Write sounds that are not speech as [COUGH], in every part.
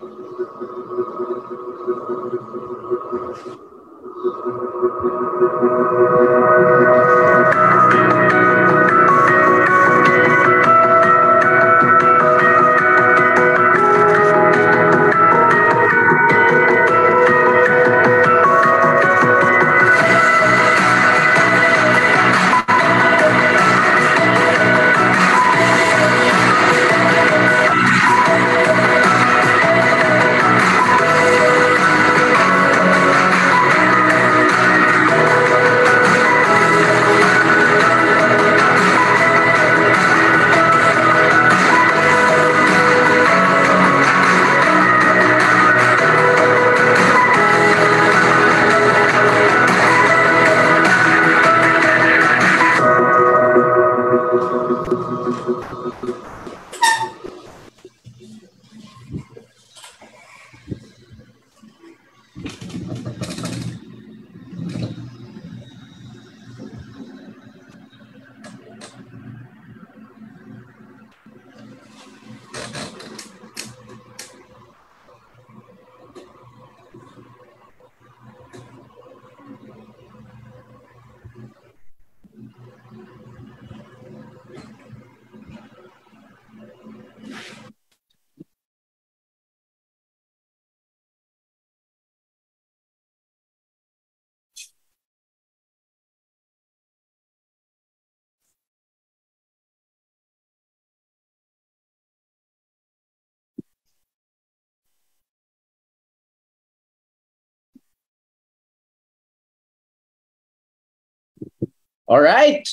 Thank [LAUGHS] you. All right.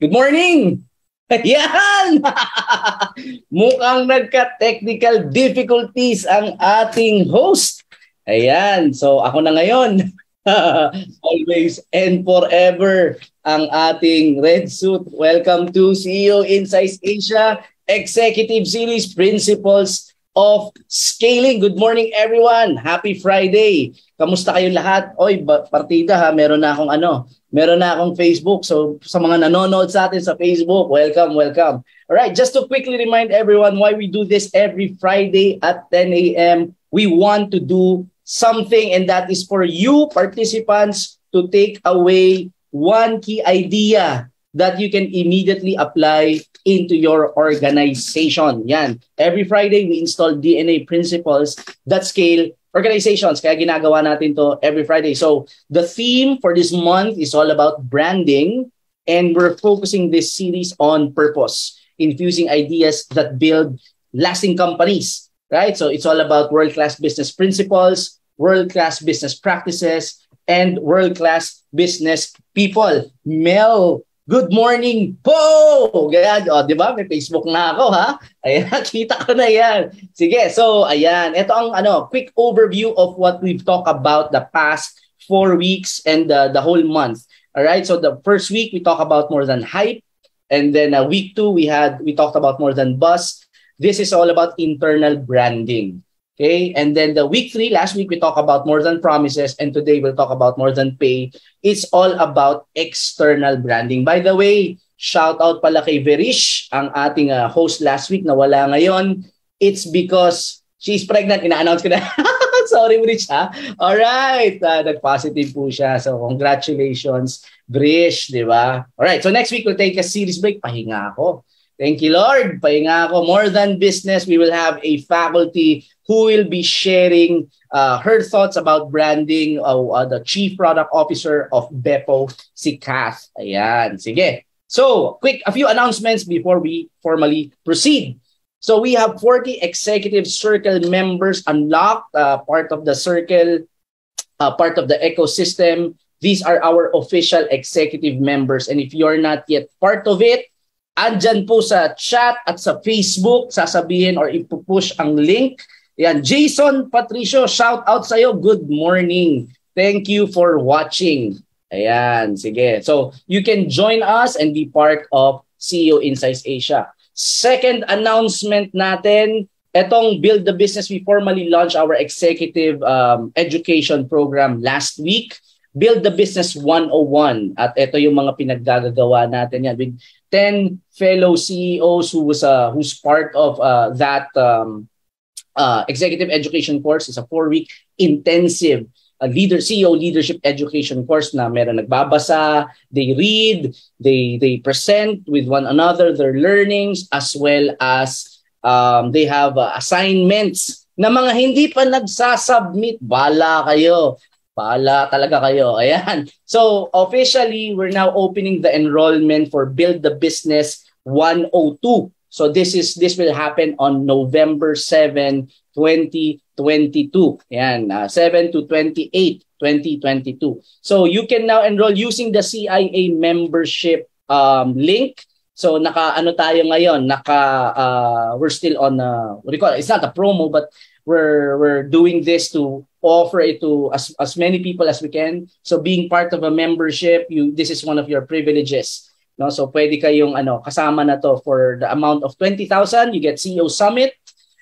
Good morning. [LAUGHS] Yan! [LAUGHS] Mukhang nagka-technical difficulties ang ating host. Ayan. So ako na ngayon. [LAUGHS] Always and forever ang ating red suit. Welcome to CEO Insights Asia Executive Series Principles of Scaling. Good morning everyone. Happy Friday. Kamusta kayo lahat? Oy, partida ha. Meron na akong ano, Meron na akong Facebook. So sa mga nanonood sa atin sa Facebook, welcome, welcome. All right, just to quickly remind everyone why we do this every Friday at 10 a.m. We want to do something and that is for you participants to take away one key idea that you can immediately apply into your organization. Yan. Every Friday, we install DNA principles that scale organizations. Kaya ginagawa natin to every Friday. So the theme for this month is all about branding and we're focusing this series on purpose, infusing ideas that build lasting companies, right? So it's all about world-class business principles, world-class business practices, and world-class business people. Mel Good morning po! Ganyan, o, di ba? May Facebook na ako, ha? Ayan, [LAUGHS] kita ko na yan. Sige, so, ayan. Ito ang ano, quick overview of what we've talked about the past four weeks and uh, the whole month. All right, so the first week, we talk about more than hype. And then uh, week two, we had we talked about more than buzz. This is all about internal branding. Okay, and then the week three, last week we talked about more than promises, and today we'll talk about more than pay. It's all about external branding. By the way, shout out pala kay Verish, ang ating uh, host last week na wala ngayon. It's because she's pregnant. Ina-announce ko na. [LAUGHS] Sorry, Verish, ha? Alright, uh, nag-positive po siya. So, congratulations, Verish, di ba? Alright, so next week we'll take a series break. Pahinga ako. Thank you, Lord. Pahinga ako. More than business, we will have a faculty who will be sharing uh, her thoughts about branding, uh, uh, the Chief Product Officer of Beppo, si Kath. Ayan, sige. So, quick, a few announcements before we formally proceed. So, we have 40 executive circle members unlocked, uh, part of the circle, uh, part of the ecosystem. These are our official executive members. And if you're not yet part of it, andyan po sa chat at sa Facebook, sasabihin or ipupush ang link yan, Jason Patricio, shout out sa iyo. Good morning. Thank you for watching. Ayan, sige. So, you can join us and be part of CEO Insights Asia. Second announcement natin, etong Build the Business, we formally launched our executive um, education program last week. Build the Business 101. At ito yung mga pinaggagawa natin yan with 10 fellow CEOs who was uh, who's part of uh, that um, uh, executive education course is a four-week intensive uh, leader CEO leadership education course na meron nagbabasa, they read, they they present with one another their learnings as well as um, they have uh, assignments na mga hindi pa nagsasubmit. Bala kayo. Bala talaga kayo. Ayan. So officially, we're now opening the enrollment for Build the Business 102. So this is this will happen on November 7, 2022. Yan, uh, 7 to 28, 2022. So you can now enroll using the CIA membership um, link. So naka ano tayo ngayon, naka uh, we're still on uh, what do you call it? It's not a promo but we're we're doing this to offer it to as as many people as we can. So being part of a membership, you this is one of your privileges. No, so pwede kayong ano kasama na to for the amount of 20,000, you get CEO Summit,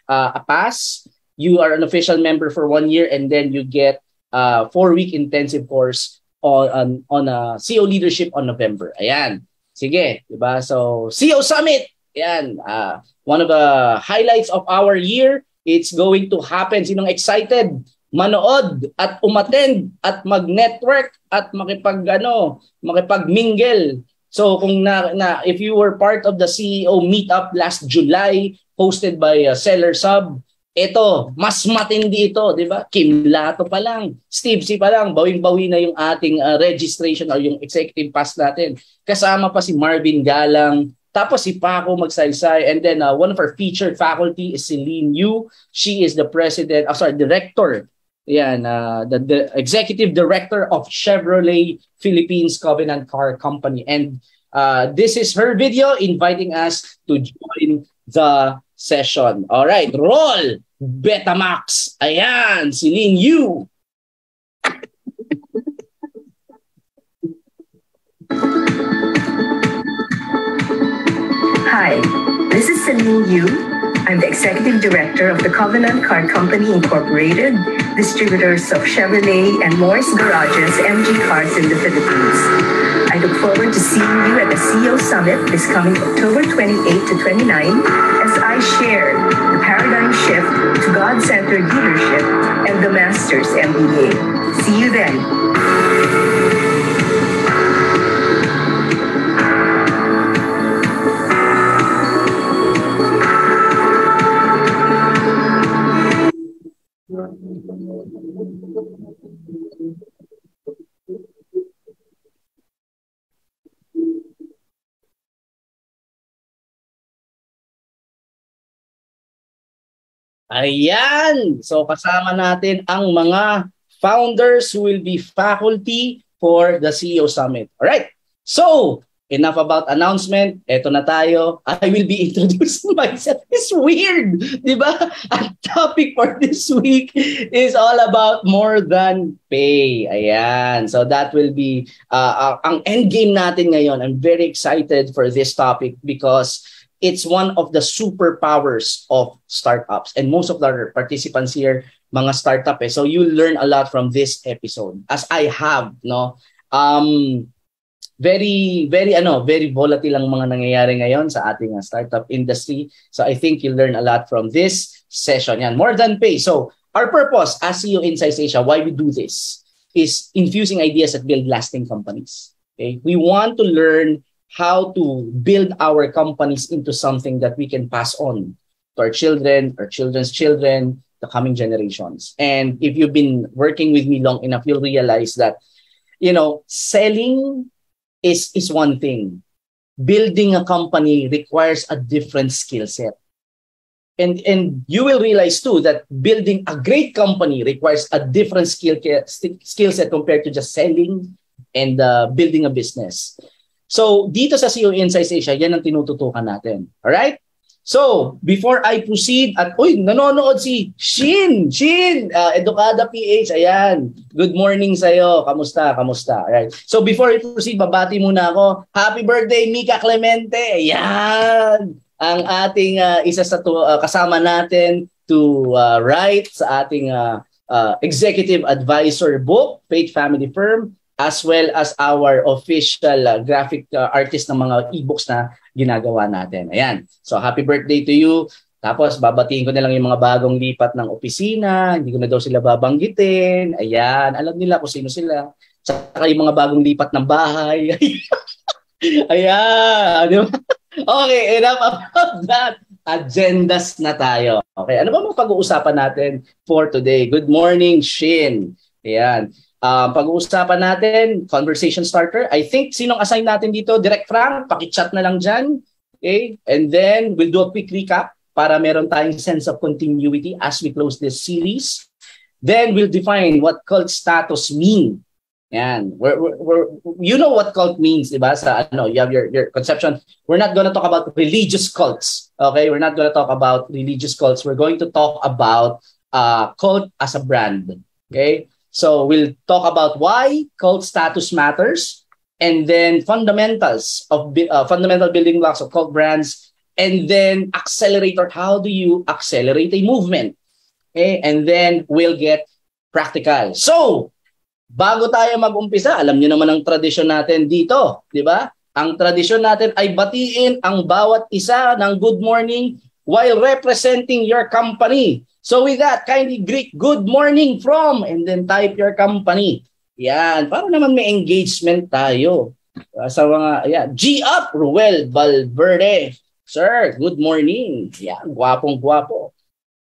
uh, a pass, you are an official member for one year and then you get a four week intensive course on on, on a CEO leadership on November. Ayan. Sige, ba? So CEO Summit. Ayan, uh, one of the highlights of our year. It's going to happen. Sinong excited? Manood at umattend at mag-network at makipag ano, makipag-mingle So kung na, na if you were part of the CEO meetup last July hosted by uh, Seller Sub, ito, mas matindi ito, di ba? Kim Lato pa lang, Steve C pa lang, bawing-bawi na yung ating uh, registration or yung executive pass natin. Kasama pa si Marvin Galang, tapos si Paco Magsaysay, and then uh, one of our featured faculty is Celine Yu. She is the president, oh, sorry, director yan, uh, the, the executive director of Chevrolet Philippines Covenant Car Company. And uh, this is her video inviting us to join the session. All right, roll! Betamax. Ayan, Celine Yu. Hi, this is Celine Yu I'm the Executive Director of the Covenant Car Company Incorporated, distributors of Chevrolet and Morris Garages MG cars in the Philippines. I look forward to seeing you at the CEO Summit this coming October 28 to 29 as I share the paradigm shift to God-centered leadership and the Master's MBA. See you then. Ayan! So kasama natin ang mga founders who will be faculty for the CEO Summit. All right. So, enough about announcement. Ito na tayo. I will be [LAUGHS] introducing myself. It's weird, di ba? Ang topic for this week is all about more than pay. Ayan. So that will be uh, uh, ang end game natin ngayon. I'm very excited for this topic because it's one of the superpowers of startups. And most of the participants here, mga startup eh. So you learn a lot from this episode. As I have, no? Um, very, very, ano, very volatile ang mga nangyayari ngayon sa ating uh, startup industry. So I think you learn a lot from this session. Yan, more than pay. So our purpose as CEO Insights Asia, why we do this, is infusing ideas that build lasting companies. Okay? We want to learn how to build our companies into something that we can pass on to our children, our children's children, the coming generations. And if you've been working with me long enough, you'll realize that, you know, selling is, is one thing. Building a company requires a different skill set. And, and you will realize too that building a great company requires a different skill, skill set compared to just selling and uh, building a business. So, dito sa CEO Insights Asia, yan ang tinututukan natin. Alright? So, before I proceed, at uy, nanonood si Shin! Shin! Uh, Edukada PH, ayan. Good morning sa'yo. Kamusta? Kamusta? Alright. So, before I proceed, babati muna ako. Happy birthday, Mika Clemente! Ayan! Ang ating uh, isa sa to, uh, kasama natin to uh, write sa ating uh, uh, executive advisor book, Faith Family Firm as well as our official uh, graphic uh, artist ng mga e-books na ginagawa natin. Ayan. So happy birthday to you. Tapos babatiin ko na lang yung mga bagong lipat ng opisina, hindi ko na daw sila babanggitin. Ayan, alam nila kung sino sila. Saka yung mga bagong lipat ng bahay. [LAUGHS] Ayan, di ba? Okay, enough about that. Agendas na tayo. Okay, ano ba mga pag-uusapan natin for today? Good morning, Shin. Ayan. Um, pag-uusapan natin, conversation starter. I think, sinong assign natin dito? Direct Frank, pakichat na lang dyan. Okay? And then, we'll do a quick recap para meron tayong sense of continuity as we close this series. Then, we'll define what cult status mean. Yan. We're, we're, we're, you know what cult means, di ba? Sa, ano, you have your, your conception. We're not going to talk about religious cults. Okay? We're not going to talk about religious cults. We're going to talk about uh, cult as a brand. Okay? So we'll talk about why cult status matters, and then fundamentals of uh, fundamental building blocks of cult brands, and then accelerator. How do you accelerate a movement? Okay, and then we'll get practical. So, bago tayo mag-umpisa, alam niyo naman ang tradisyon natin dito, di ba? Ang tradisyon natin ay batiin ang bawat isa ng good morning while representing your company. So with that, kindly greet good morning from and then type your company. Yan, para naman may engagement tayo. Uh, sa mga, yeah, G up, Ruel Valverde. Sir, good morning. Yan, gwapong-gwapo.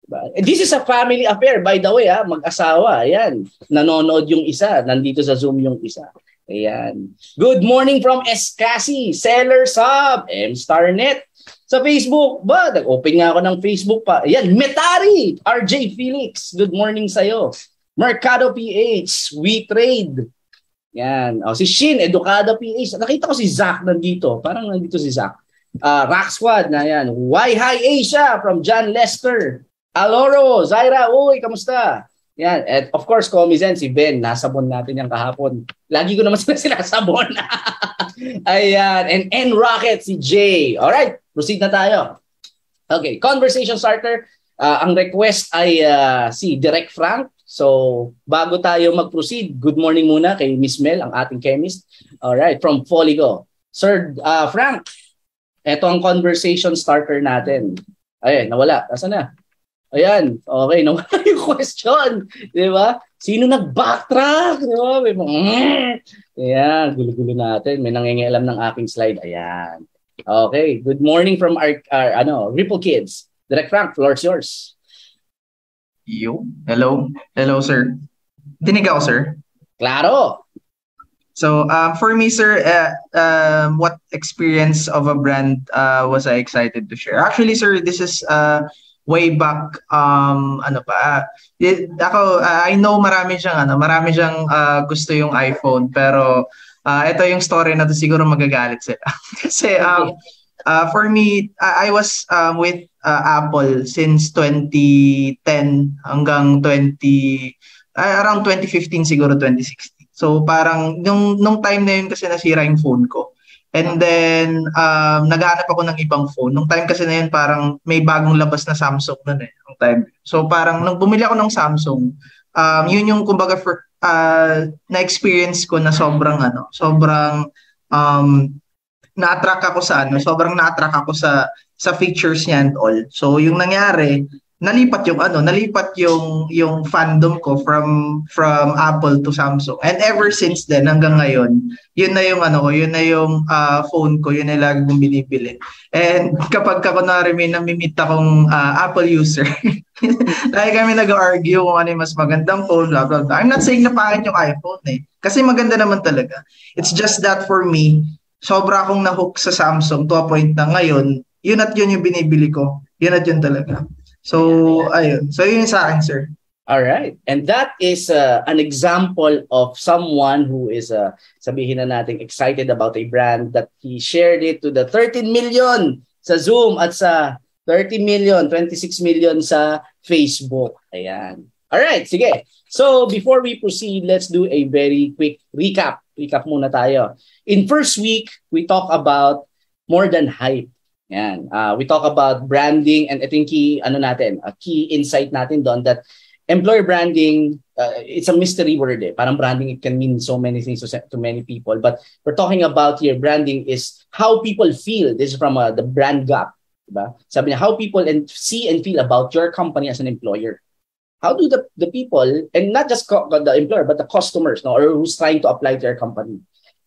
Diba? This is a family affair, by the way, ha? mag-asawa. Ayan, nanonood yung isa, nandito sa Zoom yung isa. Ayan. Good morning from Escasi, Seller Sub, M Starnet. Sa Facebook, ba? Nag-open nga ako ng Facebook pa. Ayan, Metari, RJ Felix. Good morning sa'yo. Mercado PH, We Trade. Yan. O, si Shin, Educada PH. Nakita ko si Zach nandito. Parang nandito si Zach. Uh, Rock Squad na yan. Why High Asia from John Lester. Aloro, Zaira, uy, kamusta? Yan. At of course, Comizen, si Ben, nasabon natin yan kahapon. Lagi ko naman [LAUGHS] sila sinasabon. [LAUGHS] Ayan. And N Rocket, si Jay. Alright. Proceed na tayo. Okay, conversation starter. Uh, ang request ay uh, si Direct Frank. So, bago tayo mag-proceed, good morning muna kay Miss Mel, ang ating chemist. All right, from Foligo. Sir uh, Frank, ito ang conversation starter natin. Ayun, nawala. Nasaan na? Ayan, okay, [LAUGHS] nawala yung question. Di ba? Sino nag-backtrack? Di ba? May mga, Ayan, gulo-gulo natin. May nangingialam ng aking slide. Ayan. Okay, good morning from our, our ano, Ripple Kids. Direct Frank, floor is yours. Yo, hello. Hello, sir. Dinig ako, sir. Claro. So, uh, for me, sir, uh, um, what experience of a brand uh, was I excited to share? Actually, sir, this is uh, way back, um, ano pa, uh, ako, uh, I know marami siyang, ano, marami siyang uh, gusto yung iPhone, pero uh, ito yung story na to siguro magagalit sila. [LAUGHS] Kasi um, uh, for me, I, I was um, with uh, Apple since 2010 hanggang 20 uh, around 2015 siguro 2016. So parang nung nung time na yun kasi nasira yung phone ko. And then um naghahanap ako ng ibang phone. Nung time kasi na yun parang may bagong labas na Samsung noon eh, nung time. So parang nung bumili ako ng Samsung, um yun yung kumbaga for uh, na-experience ko na sobrang ano, sobrang um, na-attract ako sa ano, sobrang na-attract ako sa sa features niya and all. So yung nangyari, nalipat yung ano, nalipat yung yung fandom ko from from Apple to Samsung. And ever since then hanggang ngayon, yun na yung ano ko, yun na yung uh, phone ko, yun na lagi kong binibili. And kapag ka kunwari may namimit akong uh, Apple user, [LAUGHS] [LAUGHS] lagi kami nag-argue kung ano yung mas magandang phone, blah, blah, blah. I'm not saying na pangit yung iPhone eh. Kasi maganda naman talaga. It's just that for me, sobra akong nahook sa Samsung to a point na ngayon, yun at yun yung binibili ko. Yun at yun talaga. So, ayun. So, yun sa akin, sir. All right. And that is uh, an example of someone who is, uh, sabihin na natin, excited about a brand that he shared it to the 13 million sa Zoom at sa 30 million, 26 million sa Facebook. Ayan. All right, sige. So before we proceed, let's do a very quick recap. Recap muna tayo. In first week, we talk about more than hype. Yan. Uh, we talk about branding and I think key, ano natin, a key insight natin doon that employer branding, uh, it's a mystery word eh. Parang branding, it can mean so many things to, to many people. But we're talking about here, branding is how people feel. This is from uh, the brand gap. Diba? Sabi niya, how people and see and feel about your company as an employer. How do the, the people, and not just co- the employer, but the customers, no, or who's trying to apply to your company.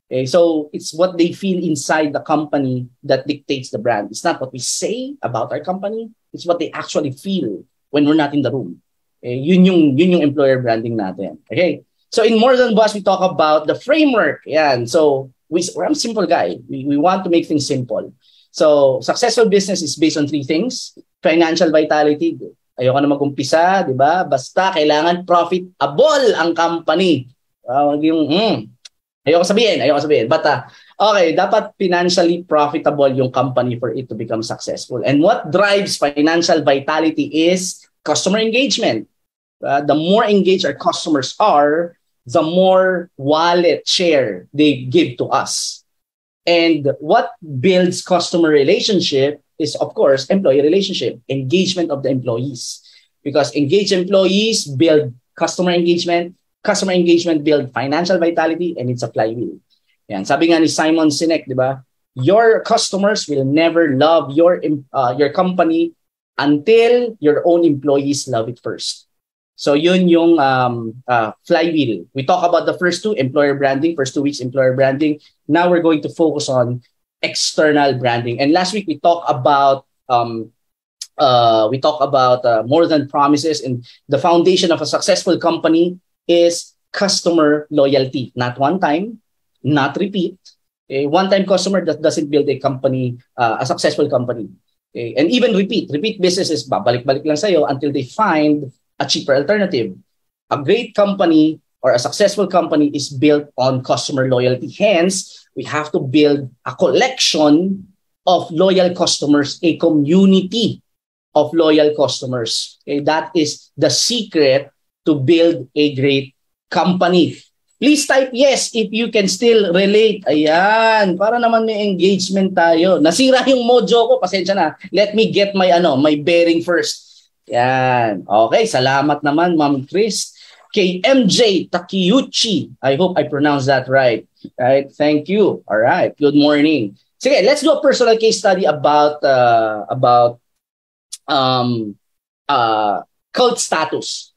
Okay, so it's what they feel inside the company that dictates the brand. It's not what we say about our company. It's what they actually feel when we're not in the room. Okay, yun yung, yun yung employer branding natin. Okay? So in More Than Boss, we talk about the framework. Yan. So we, we're a simple guy. We, we want to make things simple. So, successful business is based on three things. Financial vitality. Ayoko na mag-umpisa, di ba? Basta kailangan profitable ang company. Uh, yung, mm, ayoko sabihin, ayoko sabihin. But, uh, okay, dapat financially profitable yung company for it to become successful. And what drives financial vitality is customer engagement. Uh, the more engaged our customers are, the more wallet share they give to us. And what builds customer relationship is, of course, employee relationship, engagement of the employees. Because engaged employees build customer engagement, customer engagement build financial vitality, and it's a flywheel. Yan. Sabi nga ni Simon Sinek, di ba? Your customers will never love your, uh, your company until your own employees love it first. So yun yung um, uh, flywheel. We talk about the first two, employer branding, first two weeks, employer branding. Now we're going to focus on external branding. And last week we talked about um, uh, we talk about uh, more than promises and the foundation of a successful company is customer loyalty. Not one time, not repeat. A one-time customer that doesn't build a company, uh, a successful company. Okay? And even repeat. Repeat businesses, babalik-balik balik lang sa'yo until they find a cheaper alternative. A great company or a successful company is built on customer loyalty. Hence, we have to build a collection of loyal customers, a community of loyal customers. Okay, that is the secret to build a great company. Please type yes if you can still relate. Ayan, para naman may engagement tayo. Nasira yung mojo ko, pasensya na. Let me get my ano, my bearing first. Yan. Okay, salamat naman Ma'am Chris. Kay MJ Takiyuchi. I hope I pronounced that right. Right? Thank you. All right. Good morning. Sige, let's do a personal case study about uh, about um uh cult status.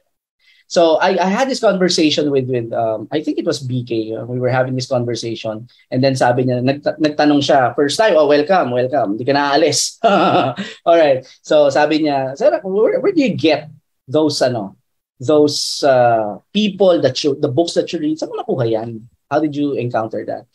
So I, I had this conversation with with um, I think it was BK. Uh, we were having this conversation and then sabi niya nag, nagtanong siya first time oh welcome welcome hindi ka na aalis. [LAUGHS] All right. So sabi niya sir where, where do you get those ano those uh, people that you the books that you read saan mo nakuha yan? How did you encounter that?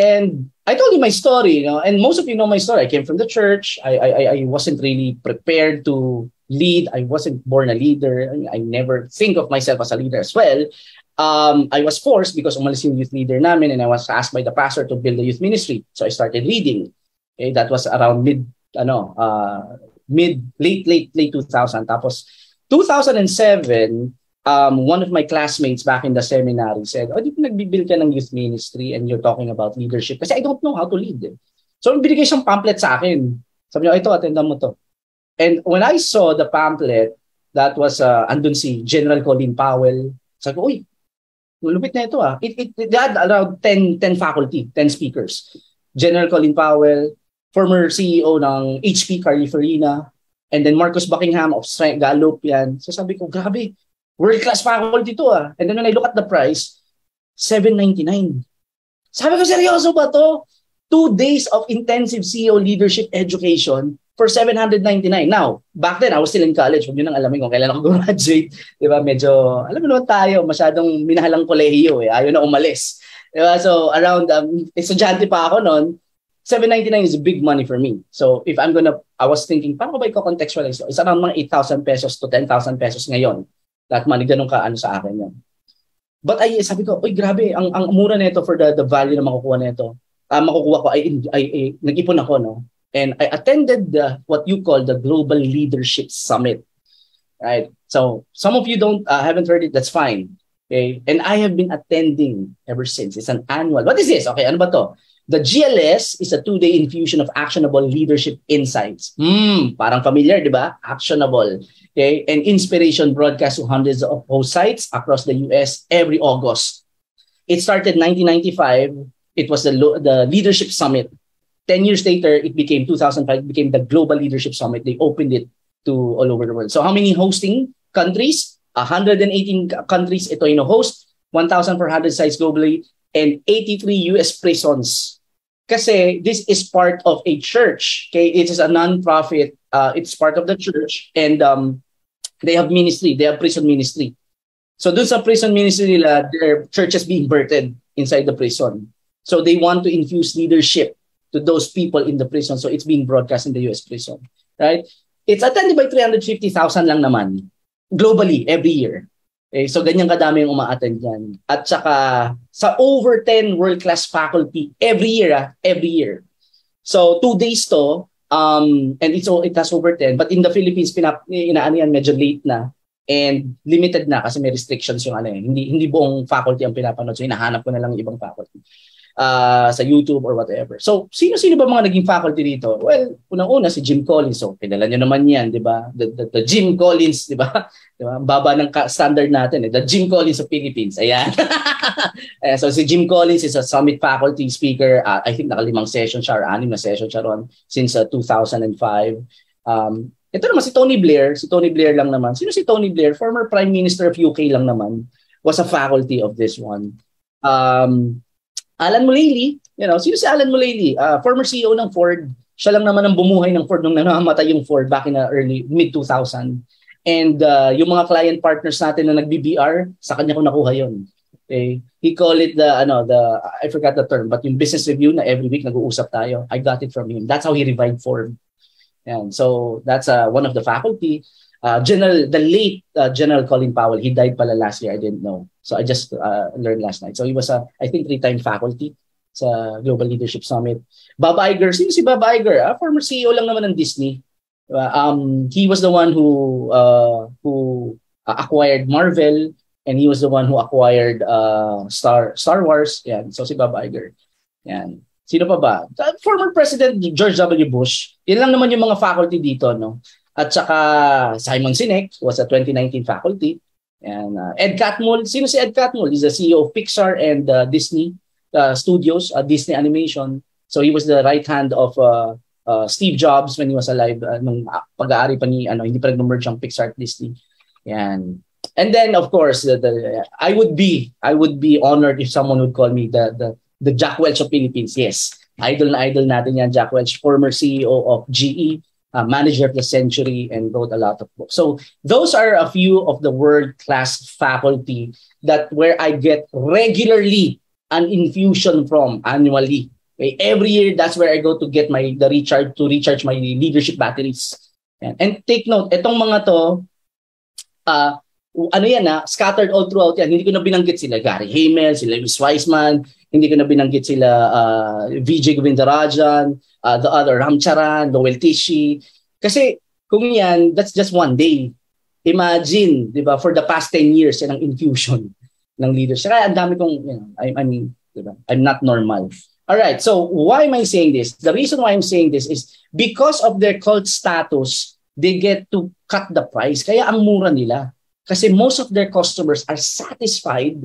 And I told you my story, you know, and most of you know my story. I came from the church. I I, I wasn't really prepared to lead. I wasn't born a leader. I never think of myself as a leader as well. Um, I was forced because umalis yung youth leader namin and I was asked by the pastor to build a youth ministry. So I started leading. Okay, that was around mid, ano, uh, mid, late, late, late 2000. Tapos 2007, um, one of my classmates back in the seminary said, oh, di ba nagbibuild ka ng youth ministry and you're talking about leadership? Kasi I don't know how to lead. Eh. So, binigay siyang pamphlet sa akin. Sabi niya, ito, attendan mo to. And when I saw the pamphlet, that was, uh, andun si General Colin Powell, sabi ko, uy, lupit na ito ah. It, it, it had around 10, 10 faculty, 10 speakers. General Colin Powell, former CEO ng HP Carly Farina, and then Marcus Buckingham of Strength Gallup yan. So sabi ko, grabe, world-class faculty to ah. And then when I look at the price, 799. Sabi ko, seryoso ba to? Two days of intensive CEO leadership education for 799. Now, back then, I was still in college. Huwag nyo nang alamin kung kailan ako [LAUGHS] graduate. Di ba? Medyo, alam mo naman tayo, masyadong minahalang kolehiyo eh. Ayaw na umalis. Di ba? So, around, um, estudyante pa ako noon, 799 is big money for me. So, if I'm gonna, I was thinking, paano ba i-contextualize? It's around mga 8,000 pesos to 10,000 pesos ngayon. That money, ganun ka ano sa akin yan. But ay, sabi ko, uy, grabe, ang, ang mura nito for the, the value na makukuha nito. Uh, makukuha ko, ay, ay, ay, nag-ipon ako, no? And I attended the, what you call the Global Leadership Summit. Right. So some of you don't uh, haven't heard it. That's fine. Okay. And I have been attending ever since. It's an annual. What is this? Okay. Ano ba to? The GLS is a two-day infusion of actionable leadership insights. Hmm, parang familiar, di ba? Actionable. Okay? And inspiration broadcast to hundreds of host sites across the US every August. It started 1995. It was the, the Leadership Summit 10 years later, it became 2005, it became the Global Leadership Summit. They opened it to all over the world. So how many hosting countries? 118 countries ito yung host, 1,400 sites globally, and 83 US prisons. Kasi this is part of a church. Okay, it is a non-profit. Uh, it's part of the church, and um, they have ministry. They have prison ministry. So dun sa prison ministry nila, their church is being birthed inside the prison. So they want to infuse leadership to those people in the prison. So it's being broadcast in the US prison. Right? It's attended by 350,000 lang naman globally every year. Okay, so ganyan kadami yung uma-attend yan. At saka sa over 10 world-class faculty every year, ah, every year. So two days to, um, and it's, it has over 10, but in the Philippines, pinap, inaano yan, medyo late na and limited na kasi may restrictions yung ano eh. Hindi, hindi buong faculty ang pinapanood. So hinahanap ko na lang yung ibang faculty uh, sa YouTube or whatever. So, sino-sino ba mga naging faculty dito? Well, unang-una si Jim Collins. So, pinala nyo naman yan, di ba? The, the, the Jim Collins, di ba? [LAUGHS] Di ba? Baba ng standard natin. Eh. The Jim Collins of Philippines. Ayan. Ayan. [LAUGHS] So, si Jim Collins is a summit faculty speaker. Uh, I think nakalimang session siya or anim na session siya ron since uh, 2005. Um, ito naman si Tony Blair. Si Tony Blair lang naman. Sino si Tony Blair? Former Prime Minister of UK lang naman. Was a faculty of this one. Um, Alan Mulally, you know, sino si Alan Mulally? Uh, former CEO ng Ford. Siya lang naman ang bumuhay ng Ford nung nanamatay yung Ford back in the early, mid-2000. And uh, yung mga client partners natin na nag-BBR, sa kanya ko nakuha yon. Okay? He call it the, ano, the, I forgot the term, but yung business review na every week nag-uusap tayo, I got it from him. That's how he revived Ford. And so that's uh, one of the faculty. Uh, General, the late uh, General Colin Powell, he died pala last year. I didn't know. So I just uh, learned last night. So he was a, I think, three-time faculty sa Global Leadership Summit. Bob Iger, sino si Bob Iger? Ah, former CEO lang naman ng Disney. Um, he was the one who uh, who uh, acquired Marvel and he was the one who acquired uh, Star Star Wars. Yan. So si Bob Iger. Yan. Sino pa ba? Uh, former President George W. Bush. Yan lang naman yung mga faculty dito, no? At saka Simon Sinek was a 2019 faculty. And uh, Ed Catmull, sino si Ed Catmull? He's the CEO of Pixar and uh, Disney uh, Studios, uh, Disney Animation. So he was the right hand of uh, uh, Steve Jobs when he was alive uh, nung pag-aari pa ni ano, hindi pa nag-merge ang Pixar at Disney. And then of course, the, the, I would be I would be honored if someone would call me the the the Jack Welch of Philippines. Yes. Idol na idol natin yan, Jack Welch, former CEO of GE uh, manager of the century and wrote a lot of books. So those are a few of the world-class faculty that where I get regularly an infusion from annually. Okay? Every year, that's where I go to get my the recharge to recharge my leadership batteries. And, and take note, itong mga to, uh, ano yan na, scattered all throughout yan. Hindi ko na binanggit sila Gary Hamel, sila Luis Weissman, hindi ko na binanggit sila uh, VJ Govindarajan, uh, the other Ramcharan, Noel Tishi. Kasi kung yan, that's just one day. Imagine, di ba, for the past 10 years, yan ang infusion ng leaders. Kaya ang dami kong, you know, I, I mean, di ba, I'm not normal. All right, so why am I saying this? The reason why I'm saying this is because of their cult status, they get to cut the price. Kaya ang mura nila. Kasi most of their customers are satisfied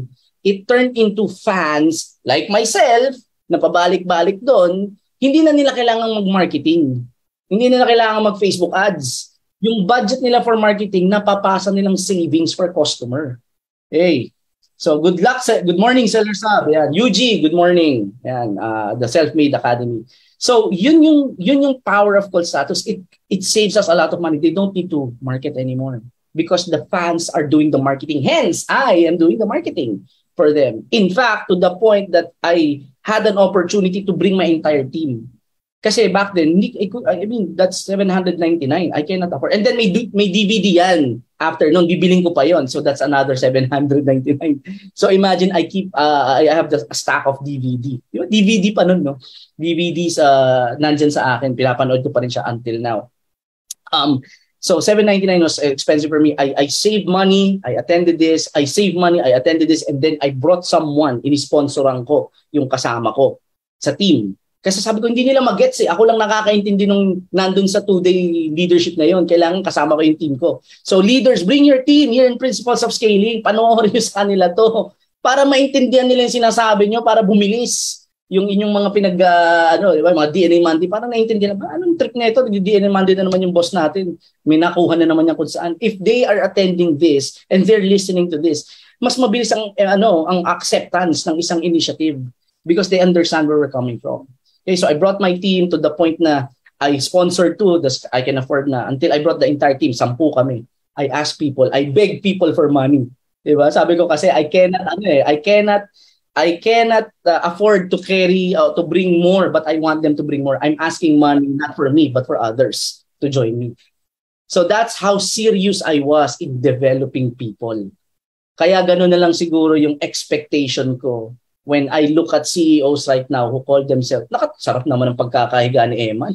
it turned into fans like myself na pabalik-balik doon, hindi na nila kailangan mag-marketing. Hindi nila kailangan mag-Facebook ads. Yung budget nila for marketing, napapasa nilang savings per customer. Hey, so good luck sa good morning Seller Sub. Yan, UG, good morning. Yan, uh, the Self-Made Academy. So, yun yung yun yung power of call status. It it saves us a lot of money. They don't need to market anymore because the fans are doing the marketing. Hence, I am doing the marketing for them. In fact, to the point that I had an opportunity to bring my entire team. Kasi back then, I mean, that's 799. I cannot afford. And then may, may DVD yan. After noon, bibiling ko pa yon So that's another 799. So imagine I keep, uh, I have the, a stack of DVD. Di DVD pa nun, no? DVDs uh, nandyan sa akin. Pinapanood ko pa rin siya until now. Um, So 799 was expensive for me. I, I saved money, I attended this, I saved money, I attended this, and then I brought someone, inisponsoran ko yung kasama ko sa team. Kasi sabi ko, hindi nila mag-gets eh. Ako lang nakakaintindi nung nandun sa two-day leadership na yon. Kailangan kasama ko yung team ko. So leaders, bring your team here in Principles of Scaling. Panoorin nyo sa kanila to para maintindihan nila yung sinasabi nyo para bumilis. Yung inyong mga pinag uh, ano, di ba, mga DNA Monday, parang naiintindihan ba anong trick na ito? DNA Monday na naman yung boss natin. May nakuha na naman yan kung saan. If they are attending this and they're listening to this, mas mabilis ang eh, ano, ang acceptance ng isang initiative because they understand where we're coming from. Okay, so I brought my team to the point na I sponsored two, das I can afford na until I brought the entire team, sampu kami. I ask people, I beg people for money. 'Di ba? Sabi ko kasi I cannot ano eh, I cannot I cannot uh, afford to carry uh, to bring more but I want them to bring more. I'm asking money not for me but for others to join me. So that's how serious I was in developing people. Kaya gano'n na lang siguro yung expectation ko when I look at CEOs right now who call themselves, nakat, sarap naman ang pagkakahiga ni Eman.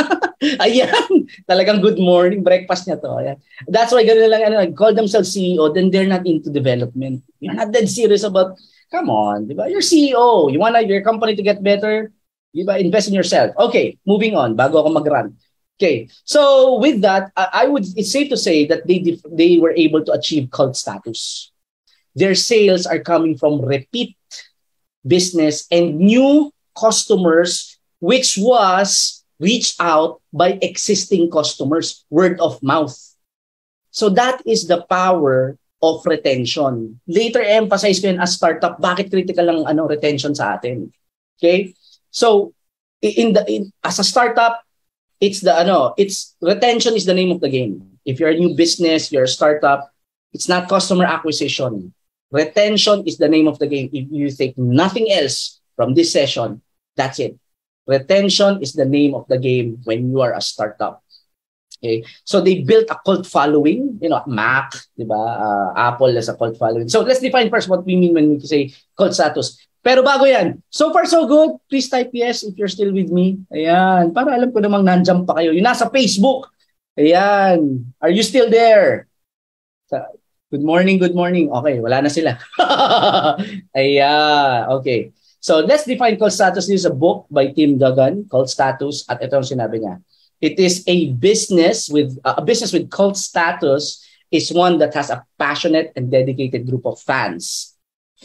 [LAUGHS] Ayan, talagang good morning, breakfast niya to. Ayan. That's why gano'n lang, ano, call themselves CEO, then they're not into development. You're not that serious about Come on, di? You're CEO. You want your company to get better? Ba? Invest in yourself. Okay, moving on bago ako mag-run. Okay, so with that, I would it's safe to say that they they were able to achieve cult status. Their sales are coming from repeat business and new customers, which was reached out by existing customers, word of mouth. So that is the power of retention. Later emphasize ko yun as startup, bakit critical ang ano retention sa atin. Okay? So in the in, as a startup, it's the ano, it's retention is the name of the game. If you're a new business, you're a startup, it's not customer acquisition. Retention is the name of the game. If you take nothing else from this session, that's it. Retention is the name of the game when you are a startup. Okay? So they built a cult following, you know, Mac, di ba? Uh, Apple as a cult following. So let's define first what we mean when we say cult status. Pero bago yan, so far so good, please type yes if you're still with me. Ayan, para alam ko namang nandiyan pa kayo. Yung nasa Facebook. Ayan, are you still there? Good morning, good morning. Okay, wala na sila. [LAUGHS] Ayan, okay. So let's define cult status. This is a book by Tim Duggan, Cult Status. At ito ang sinabi niya. It is a business with uh, a business with cult status is one that has a passionate and dedicated group of fans.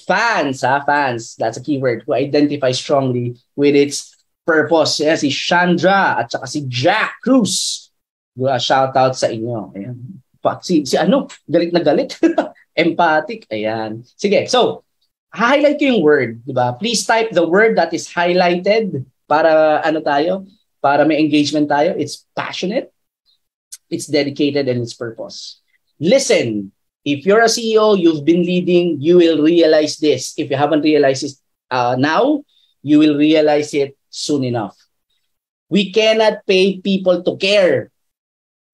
Fans, ha, fans, that's a keyword, who identify strongly with its purpose. Yeah, si Chandra at saka si Jack Cruz. Uh, shout out sa inyo. Ayan. Si, si ano, galit na galit. [LAUGHS] Empathic. Ayan. Sige, so, highlight ko yung word, di ba? Please type the word that is highlighted para ano tayo, para may engagement tayo, it's passionate, it's dedicated, and it's purpose. Listen, if you're a CEO, you've been leading, you will realize this. If you haven't realized it uh, now, you will realize it soon enough. We cannot pay people to care.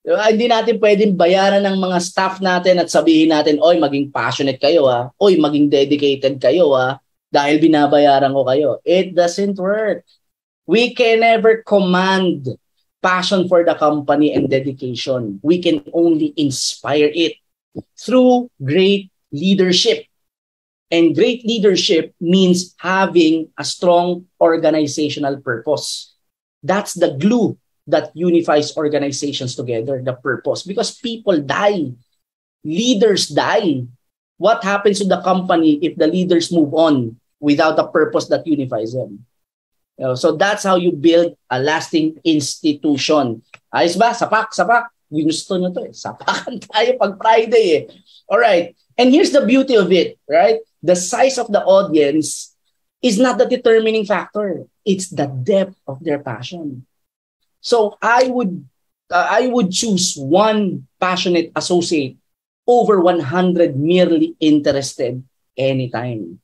Diba? Hindi natin pwedeng bayaran ng mga staff natin at sabihin natin, oy, maging passionate kayo ah. Oy, maging dedicated kayo ah. Dahil binabayaran ko kayo. It doesn't work. We can never command passion for the company and dedication. We can only inspire it through great leadership. And great leadership means having a strong organizational purpose. That's the glue that unifies organizations together, the purpose. Because people die, leaders die. What happens to the company if the leaders move on without a purpose that unifies them? So that's how you build a lasting institution. Ayos ba? Sapak, sapak. Ginusto nyo to eh. Sapakan [LAUGHS] tayo pag Friday eh. Alright. And here's the beauty of it, right? The size of the audience is not the determining factor. It's the depth of their passion. So I would uh, I would choose one passionate associate over 100 merely interested anytime.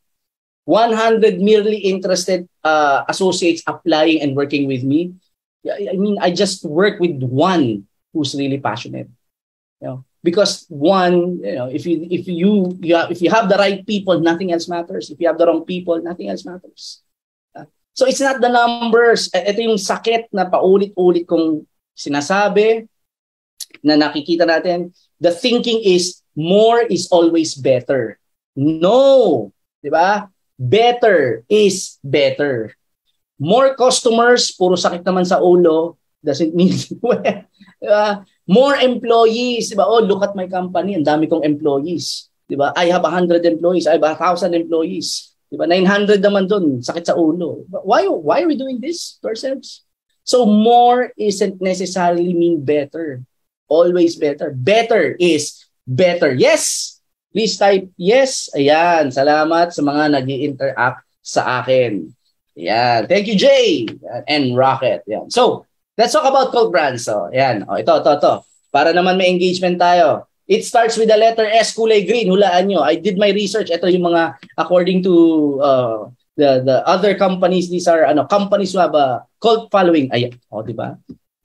100 merely interested uh, associates applying and working with me. I mean, I just work with one who's really passionate. You know, because one, you know, if you if you, you have, if you have the right people, nothing else matters. If you have the wrong people, nothing else matters. So it's not the numbers. E, ito yung sakit na paulit-ulit kong sinasabi na nakikita natin. The thinking is more is always better. No, 'di ba? Better is better. More customers, puro sakit naman sa ulo, doesn't mean well. [LAUGHS] uh, more employees, diba? Oh, look at my company, ang dami kong employees. Diba? I have 100 employees, I have 1,000 employees. Diba? 900 naman doon, sakit sa ulo. Why, why are we doing this to ourselves? So more isn't necessarily mean better. Always better. Better is better. Yes! Please type yes. Ayan. Salamat sa mga nag interact sa akin. Ayan. Thank you, Jay. And Rocket. Ayan. So, let's talk about cult brands. So, ayan. O, ito, ito, ito. Para naman may engagement tayo. It starts with the letter S, kulay green. Hulaan nyo. I did my research. Ito yung mga, according to uh, the the other companies, these are ano companies who have a cult following. Ayan. O, oh, di ba?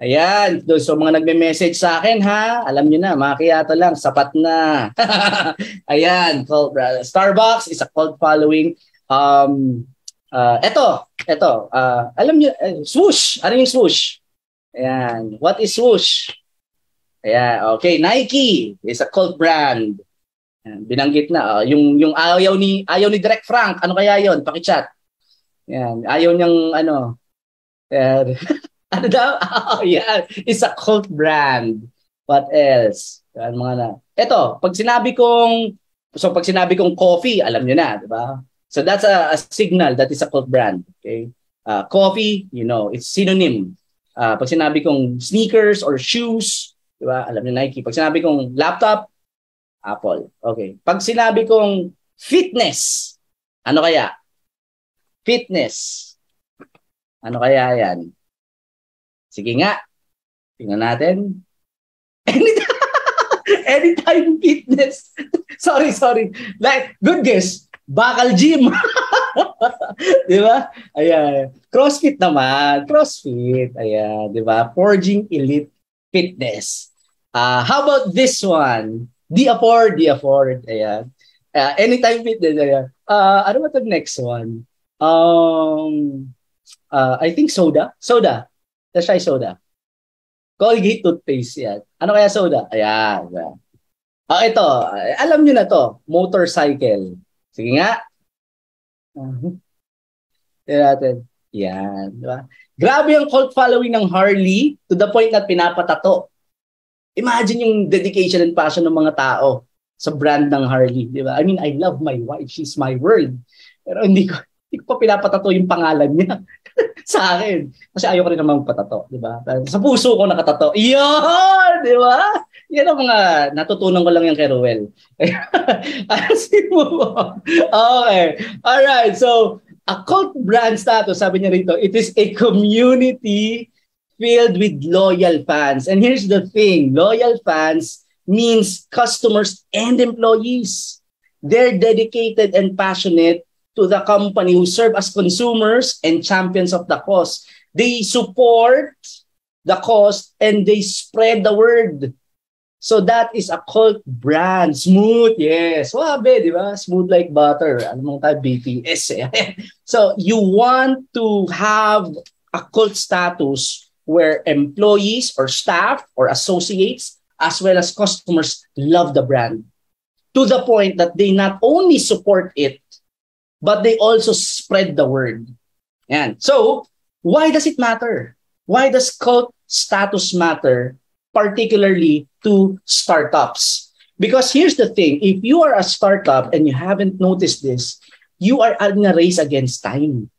Ayan. So, mga nagme-message sa akin, ha? Alam nyo na, makiyato lang. Sapat na. [LAUGHS] Ayan. Cult, Starbucks is a cult following. Um, uh, eto, eto. Uh, alam nyo, uh, swoosh. Ano yung swoosh? Ayan. What is swoosh? Yeah, okay. Nike is a cult brand. Binanggit na. Uh, yung, yung ayaw ni, ayaw ni Direct Frank, ano kaya yon Pakichat. Yan. Ayaw niyang, ano, uh, [LAUGHS] [LAUGHS] ano daw? Oh, yeah. It's a cult brand. What else? Yan, mga na. Ito, pag sinabi kong, so pag sinabi kong coffee, alam niyo na, di ba? So that's a, a signal that is a cult brand. Okay? Uh, coffee, you know, it's synonym. Uh, pag sinabi kong sneakers or shoes, Di ba? Alam niyo Nike. Pag sinabi kong laptop, Apple. Okay. Pag sinabi kong fitness, ano kaya? Fitness. Ano kaya yan? Sige nga. Tingnan natin. [LAUGHS] Anytime, anytime fitness. [LAUGHS] sorry, sorry. Like, good guess. Bakal gym. [LAUGHS] di ba? Ayan. CrossFit naman. CrossFit. Ayan. Di ba? Forging Elite Fitness. Uh, how about this one? The afford, the afford. Ayan. Uh, anytime fitness. Ayan. Uh, ano ba the next one? Um, uh, I think soda. Soda. Let's try soda. Colgate toothpaste yan. Ano kaya soda? Ayan. Ah, ito. Alam niyo na to. Motorcycle. Sige nga. Uh-huh. natin. Yan. Diba? Grabe ang cult following ng Harley to the point na pinapatato imagine yung dedication and passion ng mga tao sa brand ng Harley, di ba? I mean, I love my wife, she's my world. Pero hindi ko, hindi ko pa pinapatato yung pangalan niya [LAUGHS] sa akin. Kasi ayoko rin naman patato, di ba? Sa puso ko nakatato. Iyon! Di ba? Yan ang mga natutunan ko lang yung kay Ruel. [LAUGHS] okay. Alright. So, a cult brand status, sabi niya rito, it is a community filled with loyal fans. And here's the thing loyal fans means customers and employees. They're dedicated and passionate to the company who serve as consumers and champions of the cause. They support the cause and they spread the word. So that is a cult brand. Smooth, yes. Wabe, di ba? Smooth like butter. Ano mong tayo, BTS eh. [LAUGHS] so you want to have a cult status where employees or staff or associates as well as customers love the brand to the point that they not only support it but they also spread the word. And so, why does it matter? Why does cult status matter particularly to startups? Because here's the thing, if you are a startup and you haven't noticed this, you are in a race against time.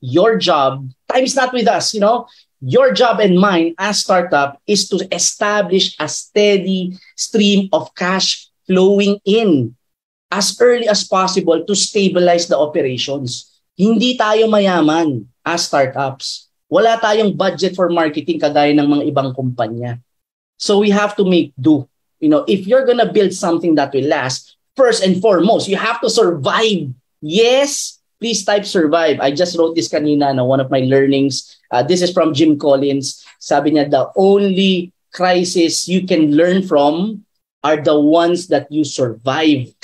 Your job, time is not with us, you know. Your job and mine as startup is to establish a steady stream of cash flowing in as early as possible to stabilize the operations. Hindi tayo mayaman as startups. Wala tayong budget for marketing kagaya ng mga ibang kumpanya. So we have to make do. You know, if you're gonna build something that will last, first and foremost, you have to survive. Yes, please type survive. I just wrote this kanina na one of my learnings Uh, this is from Jim Collins. Sabi niya, the only crisis you can learn from are the ones that you survive.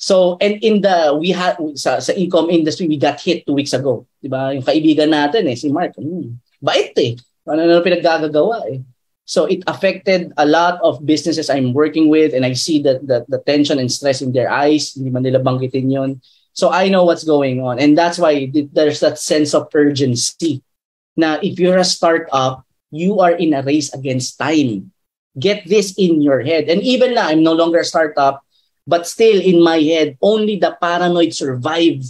So, and in the, we had, sa, sa e-com industry, we got hit two weeks ago. Di ba? Yung kaibigan natin eh, si Mark. Hmm, bait eh. Ano na pinaggagawa eh. So it affected a lot of businesses I'm working with and I see that the, the tension and stress in their eyes. Hindi man nila banggitin yun. So I know what's going on. And that's why there's that sense of urgency na if you're a startup, you are in a race against time. Get this in your head. And even na I'm no longer a startup, But still, in my head, only the paranoid survive.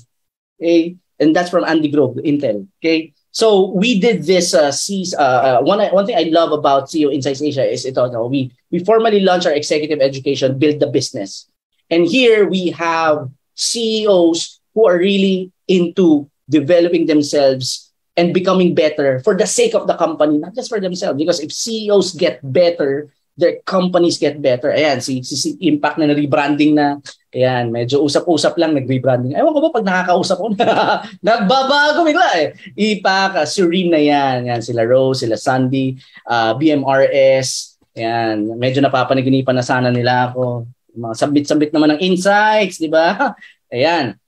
Okay? And that's from Andy Grove, Intel. Okay? So we did this. Uh, sees, uh, uh, one one thing I love about CEO Insights Asia is ito. No, we we formally launched our executive education, build the business, and here we have CEOs who are really into developing themselves and becoming better for the sake of the company, not just for themselves. Because if CEOs get better, their companies get better. Ayan, si, si, si Impact na rebranding na. Ayan, medyo usap-usap lang nag-rebranding. Ewan ko ba pag nakakausap ko na, [LAUGHS] nagbabago bigla eh. Impact, uh, Serene na yan. Yan, sila Rose, sila Sandy, uh, BMRS. Ayan, medyo napapanaginipan na sana nila ako. Mga sabit-sabit naman ng insights, di ba? [LAUGHS] Ayan.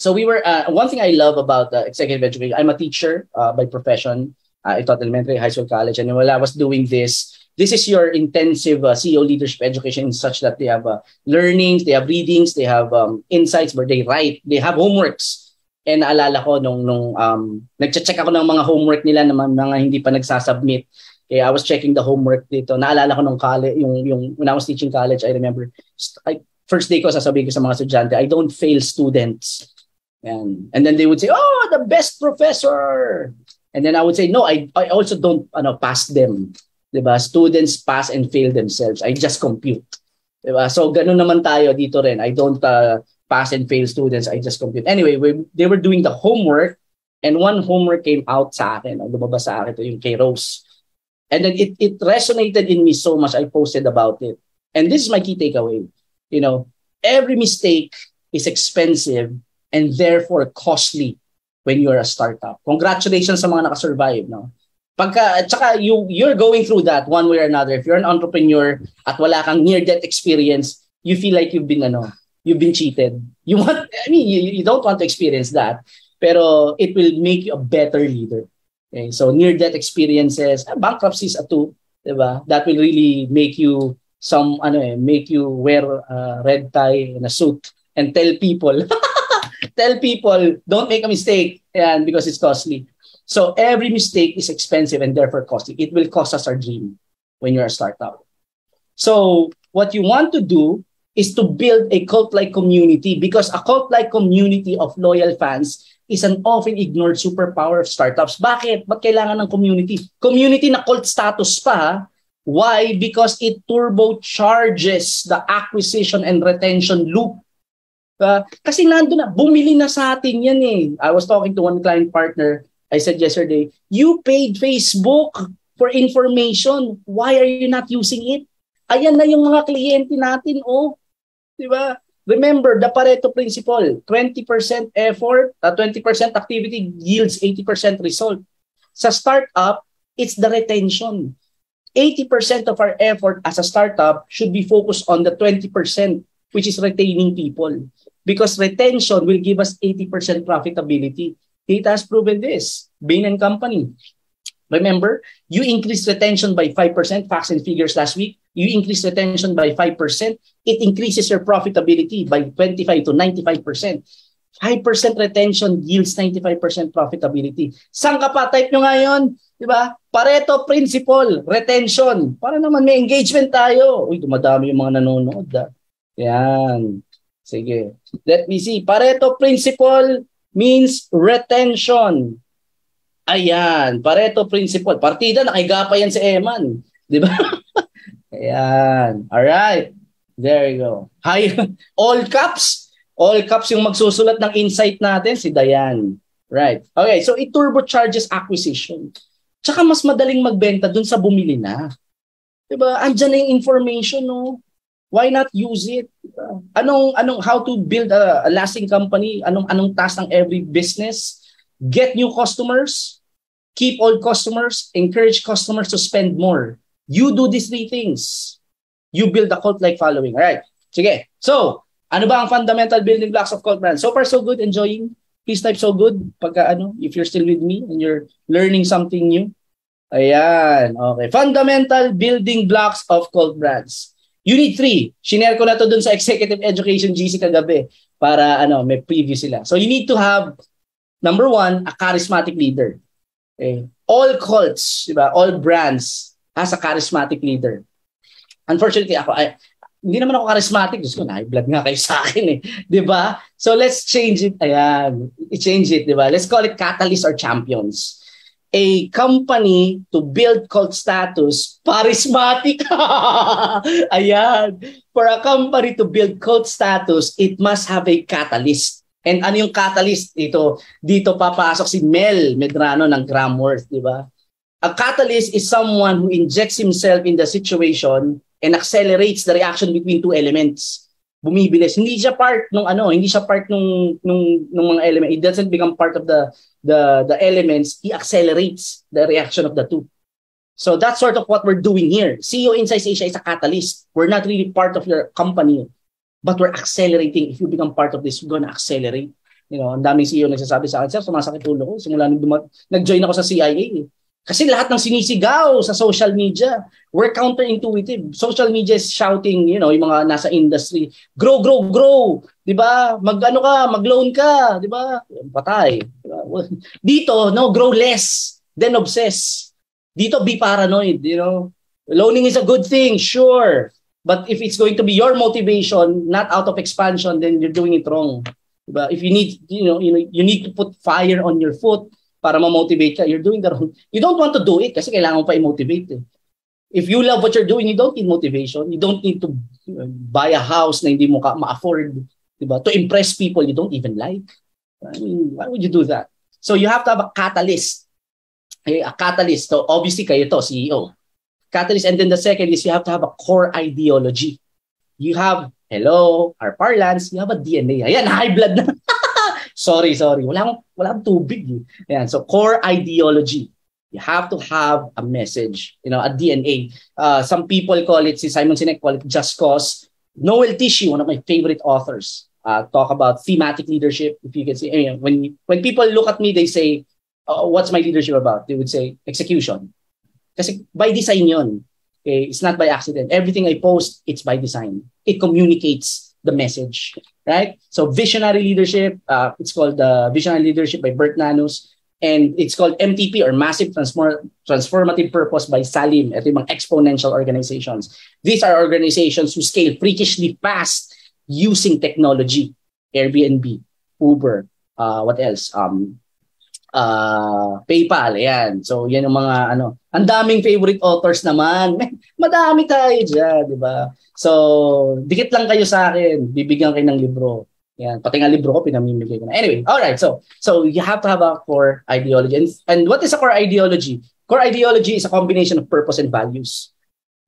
So we were, uh, one thing I love about uh, executive education, I'm a teacher uh, by profession. Uh, I taught elementary, high school, college. And while I was doing this, this is your intensive uh, CEO leadership education such that they have uh, learnings, they have readings, they have um, insights where they write, they have homeworks. And naalala ko nung, nung um, nag-check ako ng mga homework nila na mga hindi pa nagsasubmit. Kaya I was checking the homework dito. Naalala ko nung college, yung, yung, when I was teaching college, I remember, I, first day ko sasabihin ko sa mga estudyante, I don't fail students. And, and then they would say, oh, the best professor. And then I would say, no, I, I also don't ano, pass them. Diba? Students pass and fail themselves. I just compute. Diba? So ganun naman tayo dito rin. I don't uh, pass and fail students. I just compute. Anyway, we, they were doing the homework and one homework came out sa akin. Lumabas sa akin ito yung kay Rose. And then it, it resonated in me so much. I posted about it. And this is my key takeaway. You know, every mistake is expensive and therefore costly when you're a startup. Congratulations sa mga nakasurvive, no? Pagka, at saka you, you're going through that one way or another. If you're an entrepreneur at wala kang near-death experience, you feel like you've been, ano, you've been cheated. You want, I mean, you, you don't want to experience that. Pero it will make you a better leader. Okay? So near-death experiences, ah, bankruptcy is a two, diba? That will really make you some, ano eh, make you wear a red tie and a suit and tell people [LAUGHS] tell people don't make a mistake and because it's costly. So every mistake is expensive and therefore costly. It will cost us our dream when you're a startup. So what you want to do is to build a cult-like community because a cult-like community of loyal fans is an often ignored superpower of startups. Bakit? Ba't kailangan ng community? Community na cult status pa. Why? Because it turbocharges the acquisition and retention loop Uh, kasi nando na, bumili na sa atin yan eh. I was talking to one client partner. I said yesterday, you paid Facebook for information. Why are you not using it? Ayan na yung mga kliyente natin, oh. Di ba? Remember, the Pareto principle, 20% effort, uh, 20% activity yields 80% result. Sa startup, it's the retention. 80% of our effort as a startup should be focused on the 20%, which is retaining people because retention will give us 80% profitability. It has proven this. Bain and Company. Remember, you increase retention by 5%, facts and figures last week. You increase retention by 5%, it increases your profitability by 25 to 95%. 5% retention yields 95% profitability. Saan ka pa? Type nyo ngayon. Di ba? Pareto principle, retention. Para naman may engagement tayo. Uy, dumadami yung mga nanonood. Ah. Yan. Sige. Let me see. Pareto principle means retention. Ayan. Pareto principle. Partida, nakiga pa yan si Eman. Di ba? [LAUGHS] Ayan. Alright. There you go. Hi. [LAUGHS] All caps. All caps yung magsusulat ng insight natin, si Dayan. Right. Okay. So, it turbocharges acquisition. Tsaka mas madaling magbenta dun sa bumili na. Diba? Andiyan na yung information, no? Why not use it? anong anong how to build a, a lasting company? Anong anong task ng every business? Get new customers, keep old customers, encourage customers to spend more. You do these three things. You build a cult-like following. All right. Sige. So, ano ba ang fundamental building blocks of cult brand? So far, so good. Enjoying? Please type so good pagka ano, if you're still with me and you're learning something new. Ayan. Okay. Fundamental building blocks of cult brands. You need three. Shinare ko na to dun sa Executive Education GC kagabi para ano, may preview sila. So you need to have, number one, a charismatic leader. Okay? All cults, di ba? all brands has a charismatic leader. Unfortunately, ako, I, hindi naman ako charismatic. Diyos ko, na-blood nga kayo sa akin eh. [LAUGHS] Di ba? So let's change it. Ayan. I-change it, di ba? Let's call it catalyst or champions. A company to build cult status, charismatic. [LAUGHS] Ayan. For a company to build cult status, it must have a catalyst. And ano yung catalyst dito? Dito papasok si Mel Medrano ng Gramworth, di ba? A catalyst is someone who injects himself in the situation and accelerates the reaction between two elements. Bumibilis. Hindi siya part nung ano, hindi siya part nung nung nung mga element. It doesn't become part of the the the elements. He accelerates the reaction of the two. So that's sort of what we're doing here. CEO Insights Asia is a catalyst. We're not really part of your company, but we're accelerating. If you become part of this, we're gonna accelerate. You know, ang daming CEO nagsasabi sa akin, sir, sumasakit ulo ko. Simula nung duma- nag-join ako sa CIA. Eh. Kasi lahat ng sinisigaw sa social media, we're counterintuitive. Social media is shouting, you know, yung mga nasa industry, grow, grow, grow. 'Di ba? Mag-ano ka, mag-loan ka, 'di ba? Patay. Diba? [LAUGHS] Dito, no, grow less, then obsess. Dito, be paranoid, you know. Loaning is a good thing, sure. But if it's going to be your motivation, not out of expansion, then you're doing it wrong. Diba? If you need, you know, you know, you need to put fire on your foot para ma-motivate ka, you're doing the wrong. You don't want to do it kasi kailangan mo pa i-motivate. Eh. If you love what you're doing, you don't need motivation. You don't need to buy a house na hindi mo ka ma-afford. Diba? To impress people you don't even like. I mean, why would you do that? So you have to have a catalyst a catalyst. So obviously kayo to, CEO. Catalyst. And then the second is you have to have a core ideology. You have, hello, our parlance, you have a DNA. Ayan, high blood na. [LAUGHS] sorry, sorry. Wala akong, wala akong tubig. Eh. Ayan, so core ideology. You have to have a message, you know, a DNA. Uh, some people call it, si Simon Sinek call it just cause. Noel Tichy, one of my favorite authors, uh, talk about thematic leadership. If you can see, I mean, when when people look at me, they say, uh, what's my leadership about? They would say, execution. Kasi by design yun. Okay? It's not by accident. Everything I post, it's by design. It communicates the message. Right? So visionary leadership, uh, it's called the uh, Visionary Leadership by Bert Nanus. And it's called MTP or Massive Transform- Transformative Purpose by Salim. Ito yung mga exponential organizations. These are organizations who scale freakishly fast using technology. Airbnb, Uber, uh, what else? Um, uh, PayPal, ayan. So, yan yung mga ano. Ang daming favorite authors naman. [LAUGHS] Madami tayo dyan, di ba? So, dikit lang kayo sa akin. Bibigyan kayo ng libro. Yan, pati nga libro ko pinamimigay ko na. Anyway, all right. So, so you have to have a core ideology. And, and what is a core ideology? Core ideology is a combination of purpose and values.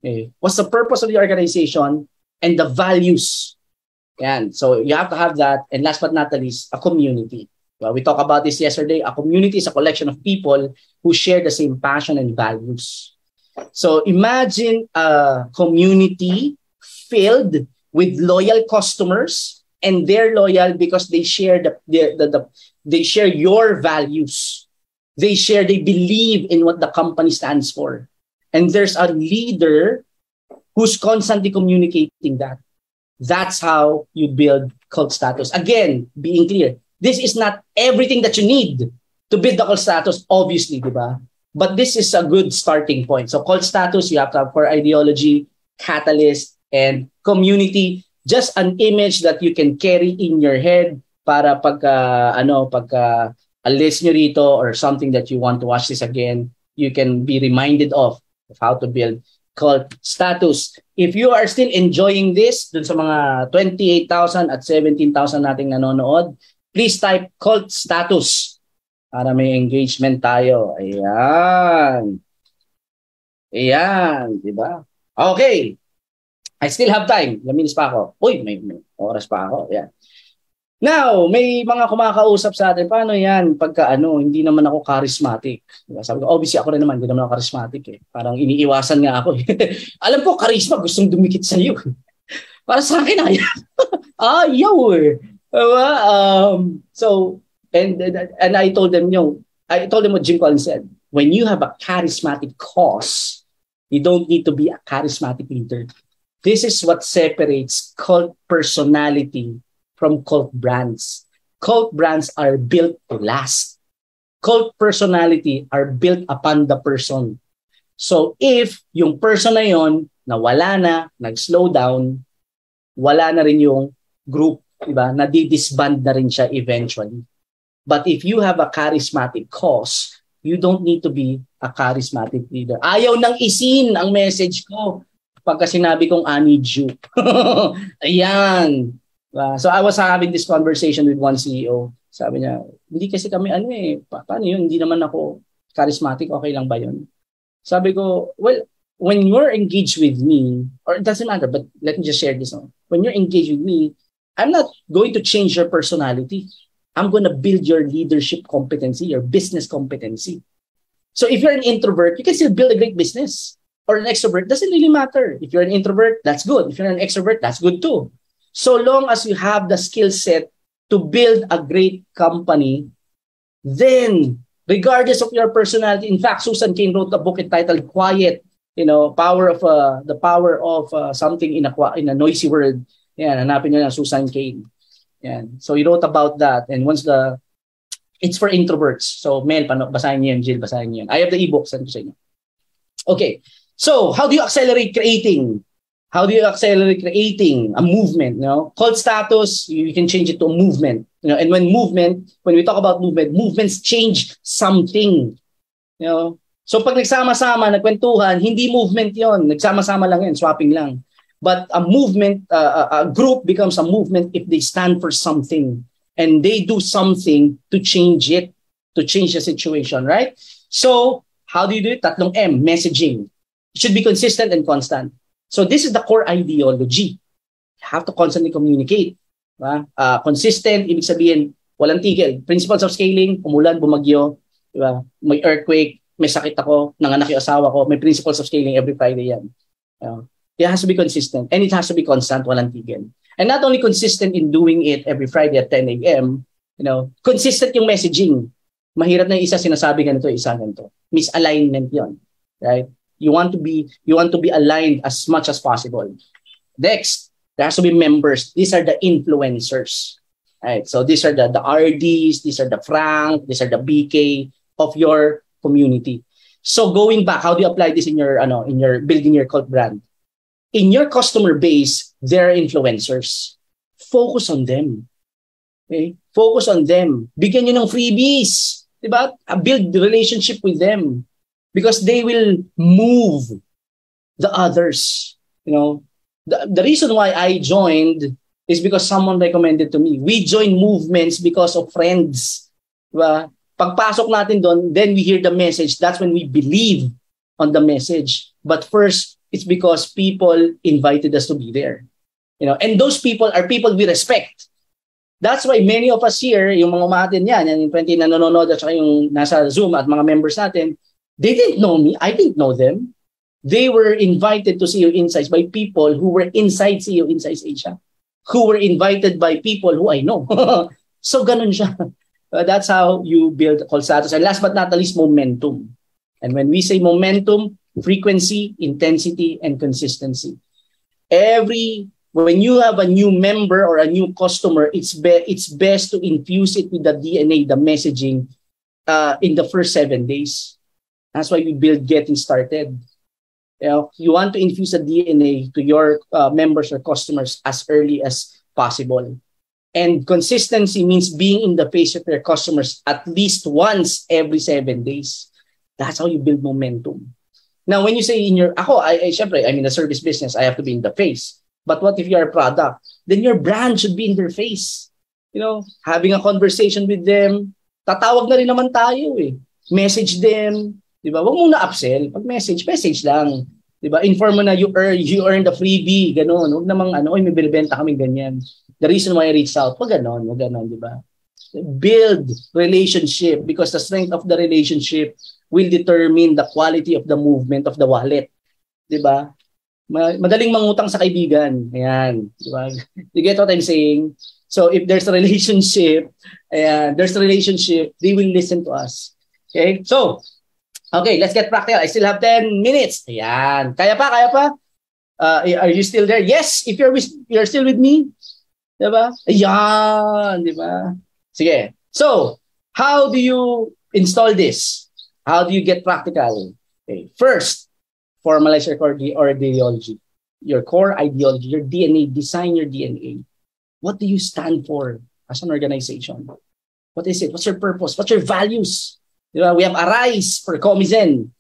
Okay. What's the purpose of the organization and the values? Yan. So, you have to have that. And last but not the least, a community. Well, we talked about this yesterday. A community is a collection of people who share the same passion and values. So imagine a community filled with loyal customers and they're loyal because they share the, the, the, the they share your values. They share, they believe in what the company stands for. And there's a leader who's constantly communicating that. That's how you build cult status. Again, being clear, this is not everything that you need to build the cult status, obviously, di ba? But this is a good starting point. So cult status, you have to have core ideology, catalyst, and community. Just an image that you can carry in your head para pagka, ano, pagka alis nyo rito or something that you want to watch this again, you can be reminded of, of how to build cult status. If you are still enjoying this, dun sa mga 28,000 at 17,000 nating nanonood, please type cult status para may engagement tayo. Ayan. Ayan, di ba? Okay. I still have time. Laminis pa ako. Uy, may, may oras pa ako. Ayan. Now, may mga kumakausap sa atin, paano yan pagka ano, hindi naman ako charismatic. Diba? Sabi ko, obviously ako rin naman, hindi naman ako charismatic eh. Parang iniiwasan nga ako. Eh. [LAUGHS] Alam ko, charisma, gustong dumikit sa iyo. [LAUGHS] Para sa akin, ayaw. [LAUGHS] ayaw eh. Um, so, and, and I told them, you I told them what Jim Collins said. When you have a charismatic cause, you don't need to be a charismatic leader. This is what separates cult personality from cult brands. Cult brands are built to last. Cult personality are built upon the person. So if yung person na yon nawala na, nag-slow down, wala na rin yung group, di ba? Nadidisband na rin siya eventually. But if you have a charismatic cause, you don't need to be a charismatic leader. Ayaw nang isin ang message ko pagka sinabi kong I need you. [LAUGHS] Ayan. Uh, so I was having this conversation with one CEO. Sabi niya, hindi kasi kami ano eh, pa- paano yun? Hindi naman ako charismatic, okay lang ba yun? Sabi ko, well, when you're engaged with me, or it doesn't matter, but let me just share this. No? When you're engaged with me, I'm not going to change your personality. I'm going to build your leadership competency, your business competency. So if you're an introvert, you can still build a great business. Or an extrovert, doesn't really matter. If you're an introvert, that's good. If you're an extrovert, that's good too. So long as you have the skill set to build a great company, then regardless of your personality, in fact, Susan Cain wrote a book entitled Quiet, you know, power of uh, the power of uh, something in a in a noisy world. Yan, hanapin niyo na Susan Cain. Yan. So he wrote about that. And once the, it's for introverts. So Mel, pano, basahin niyo. Jill, basahin niyo. I have the ebook. Send ko sa inyo. Okay. So how do you accelerate creating? How do you accelerate creating a movement? You know, cult status, you can change it to a movement. You know, and when movement, when we talk about movement, movements change something. You know, so pag nagsama-sama, nagkwentuhan, hindi movement yon Nagsama-sama lang yan, swapping lang. But a movement, uh, a group becomes a movement if they stand for something and they do something to change it, to change the situation, right? So, how do you do it? Tatlong M, messaging. It should be consistent and constant. So, this is the core ideology. You have to constantly communicate. Uh, consistent, ibig sabihin, walang tigil. Principles of scaling, umulan, bumagyo, diba? may earthquake, may sakit ako, nanganak yung asawa ko, may principles of scaling every Friday yan. Uh, It has to be consistent and it has to be constant, walang tigil. And not only consistent in doing it every Friday at 10 a.m., you know, consistent yung messaging. Mahirap na isa sinasabi ganito, isa ganito. Misalignment yon, right? You want to be you want to be aligned as much as possible. Next, there has to be members. These are the influencers. Right? So these are the, the RDs, these are the Frank, these are the BK of your community. So going back, how do you apply this in your ano in your building your cult brand? in your customer base, there are influencers. Focus on them. Okay? Focus on them. Bigyan nyo ng freebies. Diba? Build the relationship with them. Because they will move the others. You know, the, the reason why I joined is because someone recommended to me. We join movements because of friends. Diba? Pagpasok natin doon, then we hear the message. That's when we believe on the message. But first, it's because people invited us to be there. You know, and those people are people we respect. That's why many of us here, yung mga umatin yan, yung 20 na nanonood at saka yung nasa Zoom at mga members natin, they didn't know me. I didn't know them. They were invited to CEO Insights by people who were inside CEO Insights Asia, who were invited by people who I know. [LAUGHS] so ganun siya. Uh, that's how you build call status. And last but not least, momentum. And when we say momentum, frequency, intensity, and consistency. Every when you have a new member or a new customer, it's be, it's best to infuse it with the DNA, the messaging, uh, in the first seven days. That's why we build getting started. You know, you want to infuse the DNA to your uh, members or customers as early as possible. And consistency means being in the face of your customers at least once every seven days. That's how you build momentum. Now, when you say in your, ako, I, I syempre, I'm in the service business, I have to be in the face. But what if you're a product? Then your brand should be in their face. You know, having a conversation with them, tatawag na rin naman tayo eh. Message them, di ba? Huwag muna upsell. Pag message, message lang. Di ba? Inform mo na you earn, you earn the freebie, gano'n. Huwag namang ano, oy, may binibenta kami ganyan. The reason why I reached out, wag gano'n, wag gano'n, di ba? Build relationship because the strength of the relationship will determine the quality of the movement of the wallet. 'Di ba? Madaling mangutang sa kaibigan. Ayan, 'di ba? You get what I'm saying? So if there's a relationship, ayan, there's a relationship, they will listen to us. Okay? So, okay, let's get practical. I still have 10 minutes. Ayan. Kaya pa, kaya pa? Uh, are you still there? Yes, if you're with, you're still with me. ba? Ayan, 'di ba? Sige. So, how do you install this? How do you get practical? Okay. First, formalize your ideology. your core ideology, your DNA, design your DNA. What do you stand for as an organization? What is it? What's your purpose? What's your values? You know, we have Arise for Comizen.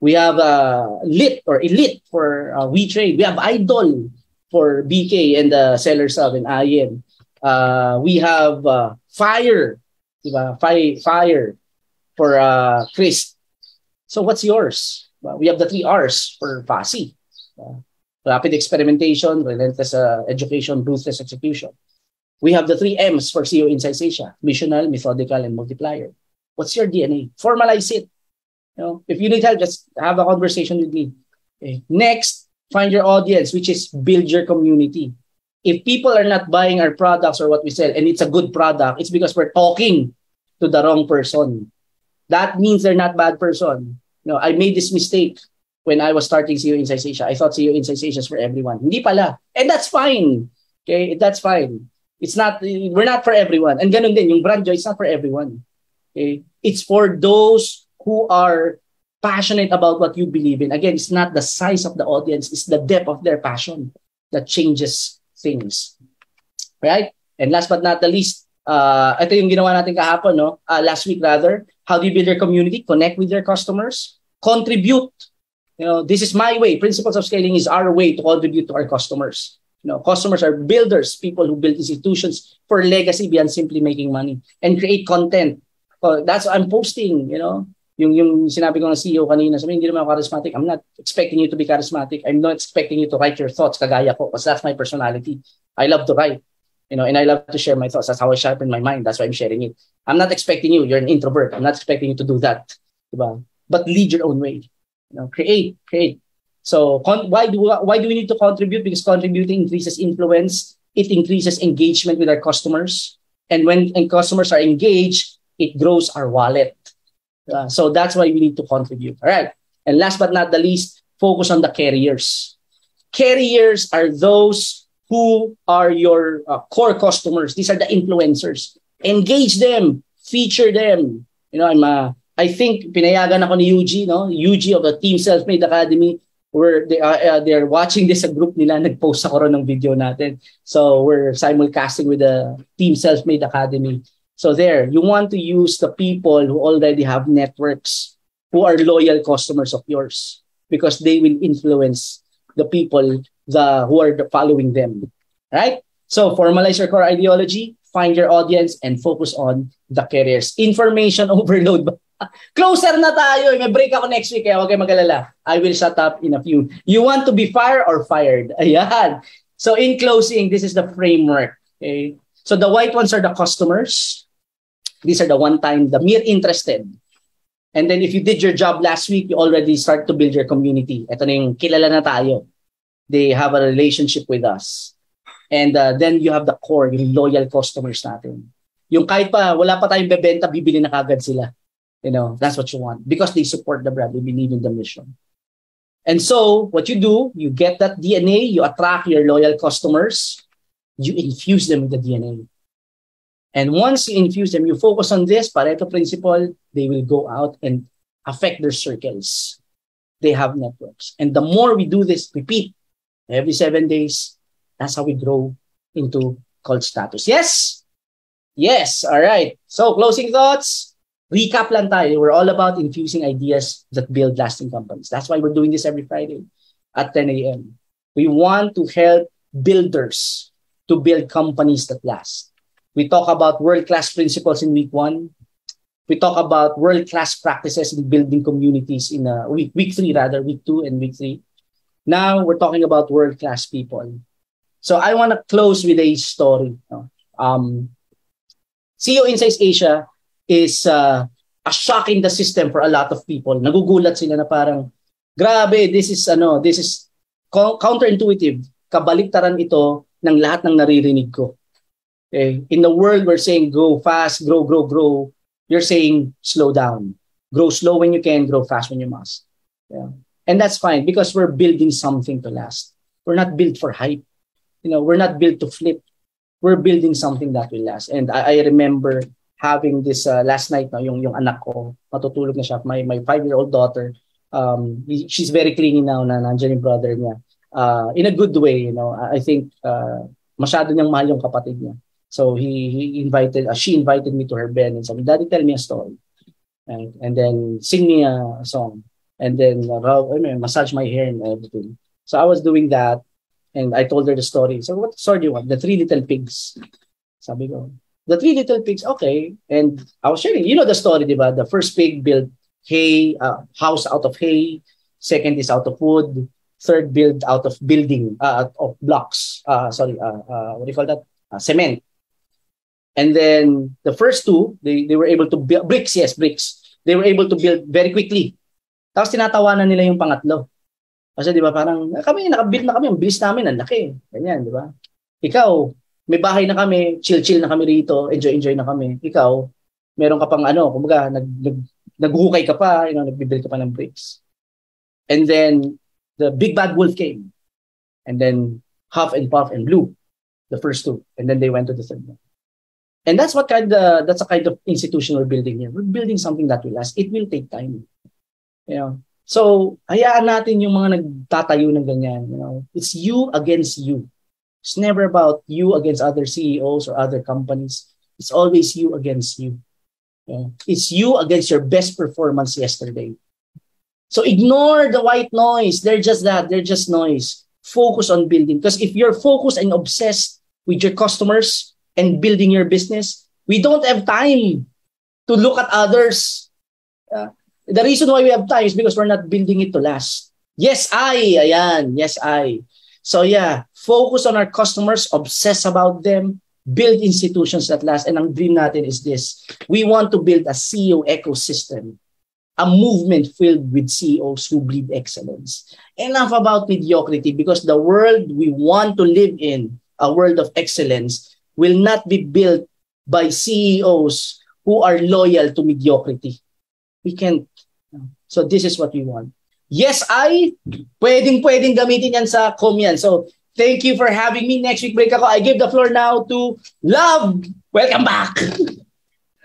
We have uh, Lit or Elite for uh, WeTrade. We have Idol for BK and the sellers of and IM. Uh, we have uh, Fire, diba? Fire, Fire for uh, Chris. So what's yours? Well, we have the three R's for FASI. Uh, rapid experimentation, relentless uh, education, ruthless execution. We have the three M's for CEO Insights Asia, missional, methodical, and multiplier. What's your DNA? Formalize it. You know, if you need help, just have a conversation with me. Okay. Next, find your audience, which is build your community. If people are not buying our products or what we sell, and it's a good product, it's because we're talking to the wrong person. That means they're not bad person. You know, I made this mistake when I was starting CEO Insights Asia. I thought CEO Insights Asia is for everyone. Hindi pala. And that's fine. Okay, that's fine. It's not, we're not for everyone. And ganun din, yung brand joy, it's not for everyone. Okay? It's for those who are passionate about what you believe in. Again, it's not the size of the audience, it's the depth of their passion that changes things. Right? And last but not the least, uh, ito yung ginawa natin kahapon, no? Uh, last week rather. How do you build your community? Connect with your customers. Contribute. You know, this is my way. Principles of scaling is our way to contribute to our customers. You know, customers are builders, people who build institutions for legacy beyond simply making money and create content. So that's I'm posting, you know. Yung, yung sinabi ko ng CEO kanina, sabi, hindi naman ako charismatic. I'm not expecting you to be charismatic. I'm not expecting you to write your thoughts kagaya ko because that's my personality. I love to write, you know, and I love to share my thoughts. That's how I sharpen my mind. That's why I'm sharing it. I'm not expecting you. You're an introvert. I'm not expecting you to do that. Diba? But lead your own way. You know, create, create. So con- why do why do we need to contribute? Because contributing increases influence. It increases engagement with our customers, and when and customers are engaged, it grows our wallet. Uh, so that's why we need to contribute. All right. And last but not the least, focus on the carriers. Carriers are those who are your uh, core customers. These are the influencers. Engage them, feature them. You know, I'm uh, I think pinayagan ako ni UG, no? UG of the Team Self-Made Academy we're they are uh, they're watching this sa group nila nagpost ako ron ng video natin so we're simulcasting with the team self-made academy so there you want to use the people who already have networks who are loyal customers of yours because they will influence the people the who are following them right so formalize your core ideology find your audience and focus on the careers information [LAUGHS] overload Closer na tayo. May break ako next week kaya huwag magalala. I will shut up in a few. You want to be fired or fired? [LAUGHS] Ayan. So in closing, this is the framework. Okay? So the white ones are the customers. These are the one-time, the mere interested. And then if you did your job last week, you already start to build your community. Ito na yung kilala na tayo. They have a relationship with us. And uh, then you have the core, yung loyal customers natin. Yung kahit pa wala pa tayong bebenta, bibili na kagad sila. You know, that's what you want because they support the brand, they believe in the mission. And so, what you do, you get that DNA, you attract your loyal customers, you infuse them with the DNA. And once you infuse them, you focus on this Pareto principle, they will go out and affect their circles. They have networks. And the more we do this, repeat every seven days, that's how we grow into cult status. Yes? Yes. All right. So, closing thoughts recap lang tayo. We're all about infusing ideas that build lasting companies. That's why we're doing this every Friday at 10 a.m. We want to help builders to build companies that last. We talk about world-class principles in week one. We talk about world-class practices in building communities in uh, week, week three, rather, week two and week three. Now we're talking about world-class people. So I want to close with a story. Um, CEO Insights Asia is uh, a shock in the system for a lot of people. Nagugulat sila na parang, grabe, this is, ano, this is counterintuitive. Kabaliktaran ito ng lahat ng naririnig ko. Okay? In the world, we're saying go fast, grow, grow, grow. You're saying slow down. Grow slow when you can, grow fast when you must. Yeah. And that's fine because we're building something to last. We're not built for hype. You know, we're not built to flip. We're building something that will last. And I, I remember having this uh, last night no yung yung anak ko matutulog na siya my my 5-year-old daughter um she's very clingy now na nandiyan yung brother niya uh, in a good way, you know. I think uh, masyado niyang mahal yung kapatid niya. So he, he invited, uh, she invited me to her bed and said, Daddy, tell me a story. And, and then sing me a song. And then uh, I mean, massage my hair and everything. So I was doing that and I told her the story. So what story do you want? The Three Little Pigs. Sabi ko, the Three Little Pigs, okay. And I was sharing, you know the story, di ba? The first pig built hay, uh, house out of hay. Second is out of wood. Third build out of building, uh, of blocks. Uh, sorry, uh, uh, what do you call that? Uh, cement. And then the first two, they, they were able to build, bricks, yes, bricks. They were able to build very quickly. Tapos tinatawanan nila yung pangatlo. Kasi di ba parang, kami, nakabuild na kami, ang bilis namin, ang laki. Ganyan, di ba? Ikaw, may bahay na kami, chill-chill na kami rito, enjoy-enjoy na kami. Ikaw, meron ka pang ano, kumbaga, nag, nag, naghuhukay ka pa, you know, nagbibuild ka pa ng bricks. And then, the big bad wolf came. And then, Huff and Puff and Blue, the first two. And then they went to the third one. And that's what kind of, that's a kind of institutional building here. We're building something that will last. It will take time. You know? So, hayaan natin yung mga nagtatayo ng ganyan. You know? It's you against you. It's never about you against other CEOs or other companies. It's always you against you. know? It's you against your best performance yesterday. So ignore the white noise. They're just that. They're just noise. Focus on building. Because if you're focused and obsessed with your customers, and building your business, we don't have time to look at others. Uh, the reason why we have time is because we're not building it to last. Yes, I. Ayan. Yes, I. So yeah, focus on our customers, obsess about them, build institutions that last. And ang dream natin is this. We want to build a CEO ecosystem, a movement filled with CEOs who bleed excellence. Enough about mediocrity because the world we want to live in, a world of excellence, will not be built by CEOs who are loyal to mediocrity. We can't. So this is what we want. Yes, I, pwedeng pwedeng gamitin yan sa com yan. So thank you for having me. Next week break ako. I give the floor now to Love. Welcome back. [LAUGHS]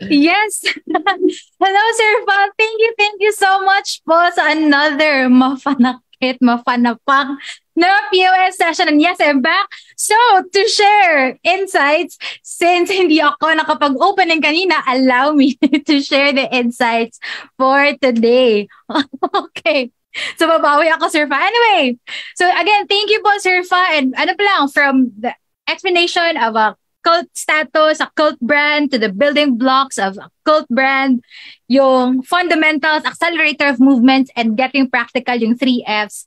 Yes. [LAUGHS] Hello, Sir Val. Thank you, thank you so much po sa another mafanakit, mafanapang na POS session. And yes, I'm back. So, to share insights, since hindi ako nakapag-opening kanina, allow me [LAUGHS] to share the insights for today. [LAUGHS] okay. So, babawi ako, Sir Fa. Anyway, so again, thank you po, Sir Fa. And ano pa lang, from the explanation of a cult status, a cult brand, to the building blocks of a cult brand, yung fundamentals, accelerator of movements, and getting practical, yung three Fs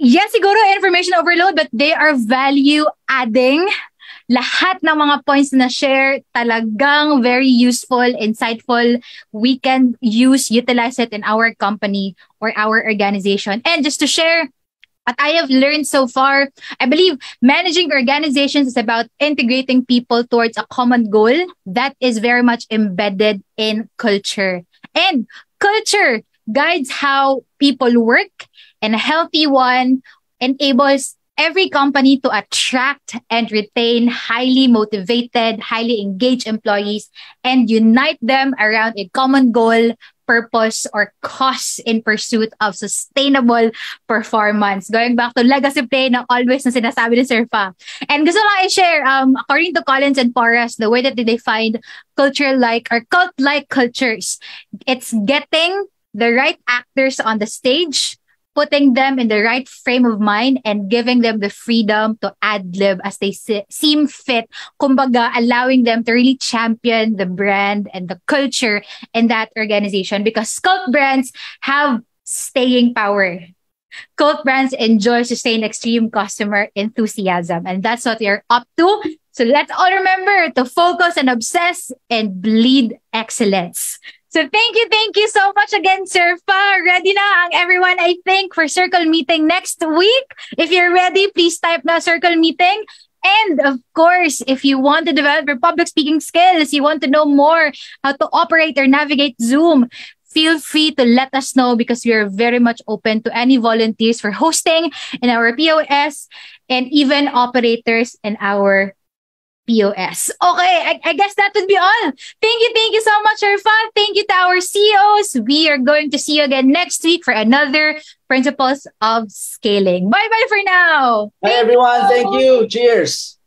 yes, siguro information overload, but they are value adding. Lahat ng mga points na share talagang very useful, insightful. We can use, utilize it in our company or our organization. And just to share what I have learned so far, I believe managing organizations is about integrating people towards a common goal that is very much embedded in culture. And culture guides how people work and a healthy one enables every company to attract and retain highly motivated, highly engaged employees and unite them around a common goal, purpose, or cause in pursuit of sustainable performance. Going back to legacy play na always na sinasabi ni Sir Fa. And gusto lang i-share, um, according to Collins and Porras, the way that they define culture-like or cult-like cultures, it's getting the right actors on the stage, putting them in the right frame of mind and giving them the freedom to ad lib as they se- seem fit. Kumbaga, allowing them to really champion the brand and the culture in that organization because cult brands have staying power. Cult brands enjoy sustained extreme customer enthusiasm, and that's what they're up to. So let's all remember to focus and obsess and bleed excellence. So thank you, thank you so much again, Sir. Ready na ang everyone, I think, for circle meeting next week. If you're ready, please type na circle meeting. And of course, if you want to develop your public speaking skills, you want to know more how to operate or navigate Zoom, feel free to let us know because we are very much open to any volunteers for hosting in our POS and even operators in our POS. Okay, I, I guess that would be all. Thank you, thank you so much, Irfan. Thank you to our CEOs. We are going to see you again next week for another Principles of Scaling. Bye-bye for now. Bye, everyone. Thank you. Cheers.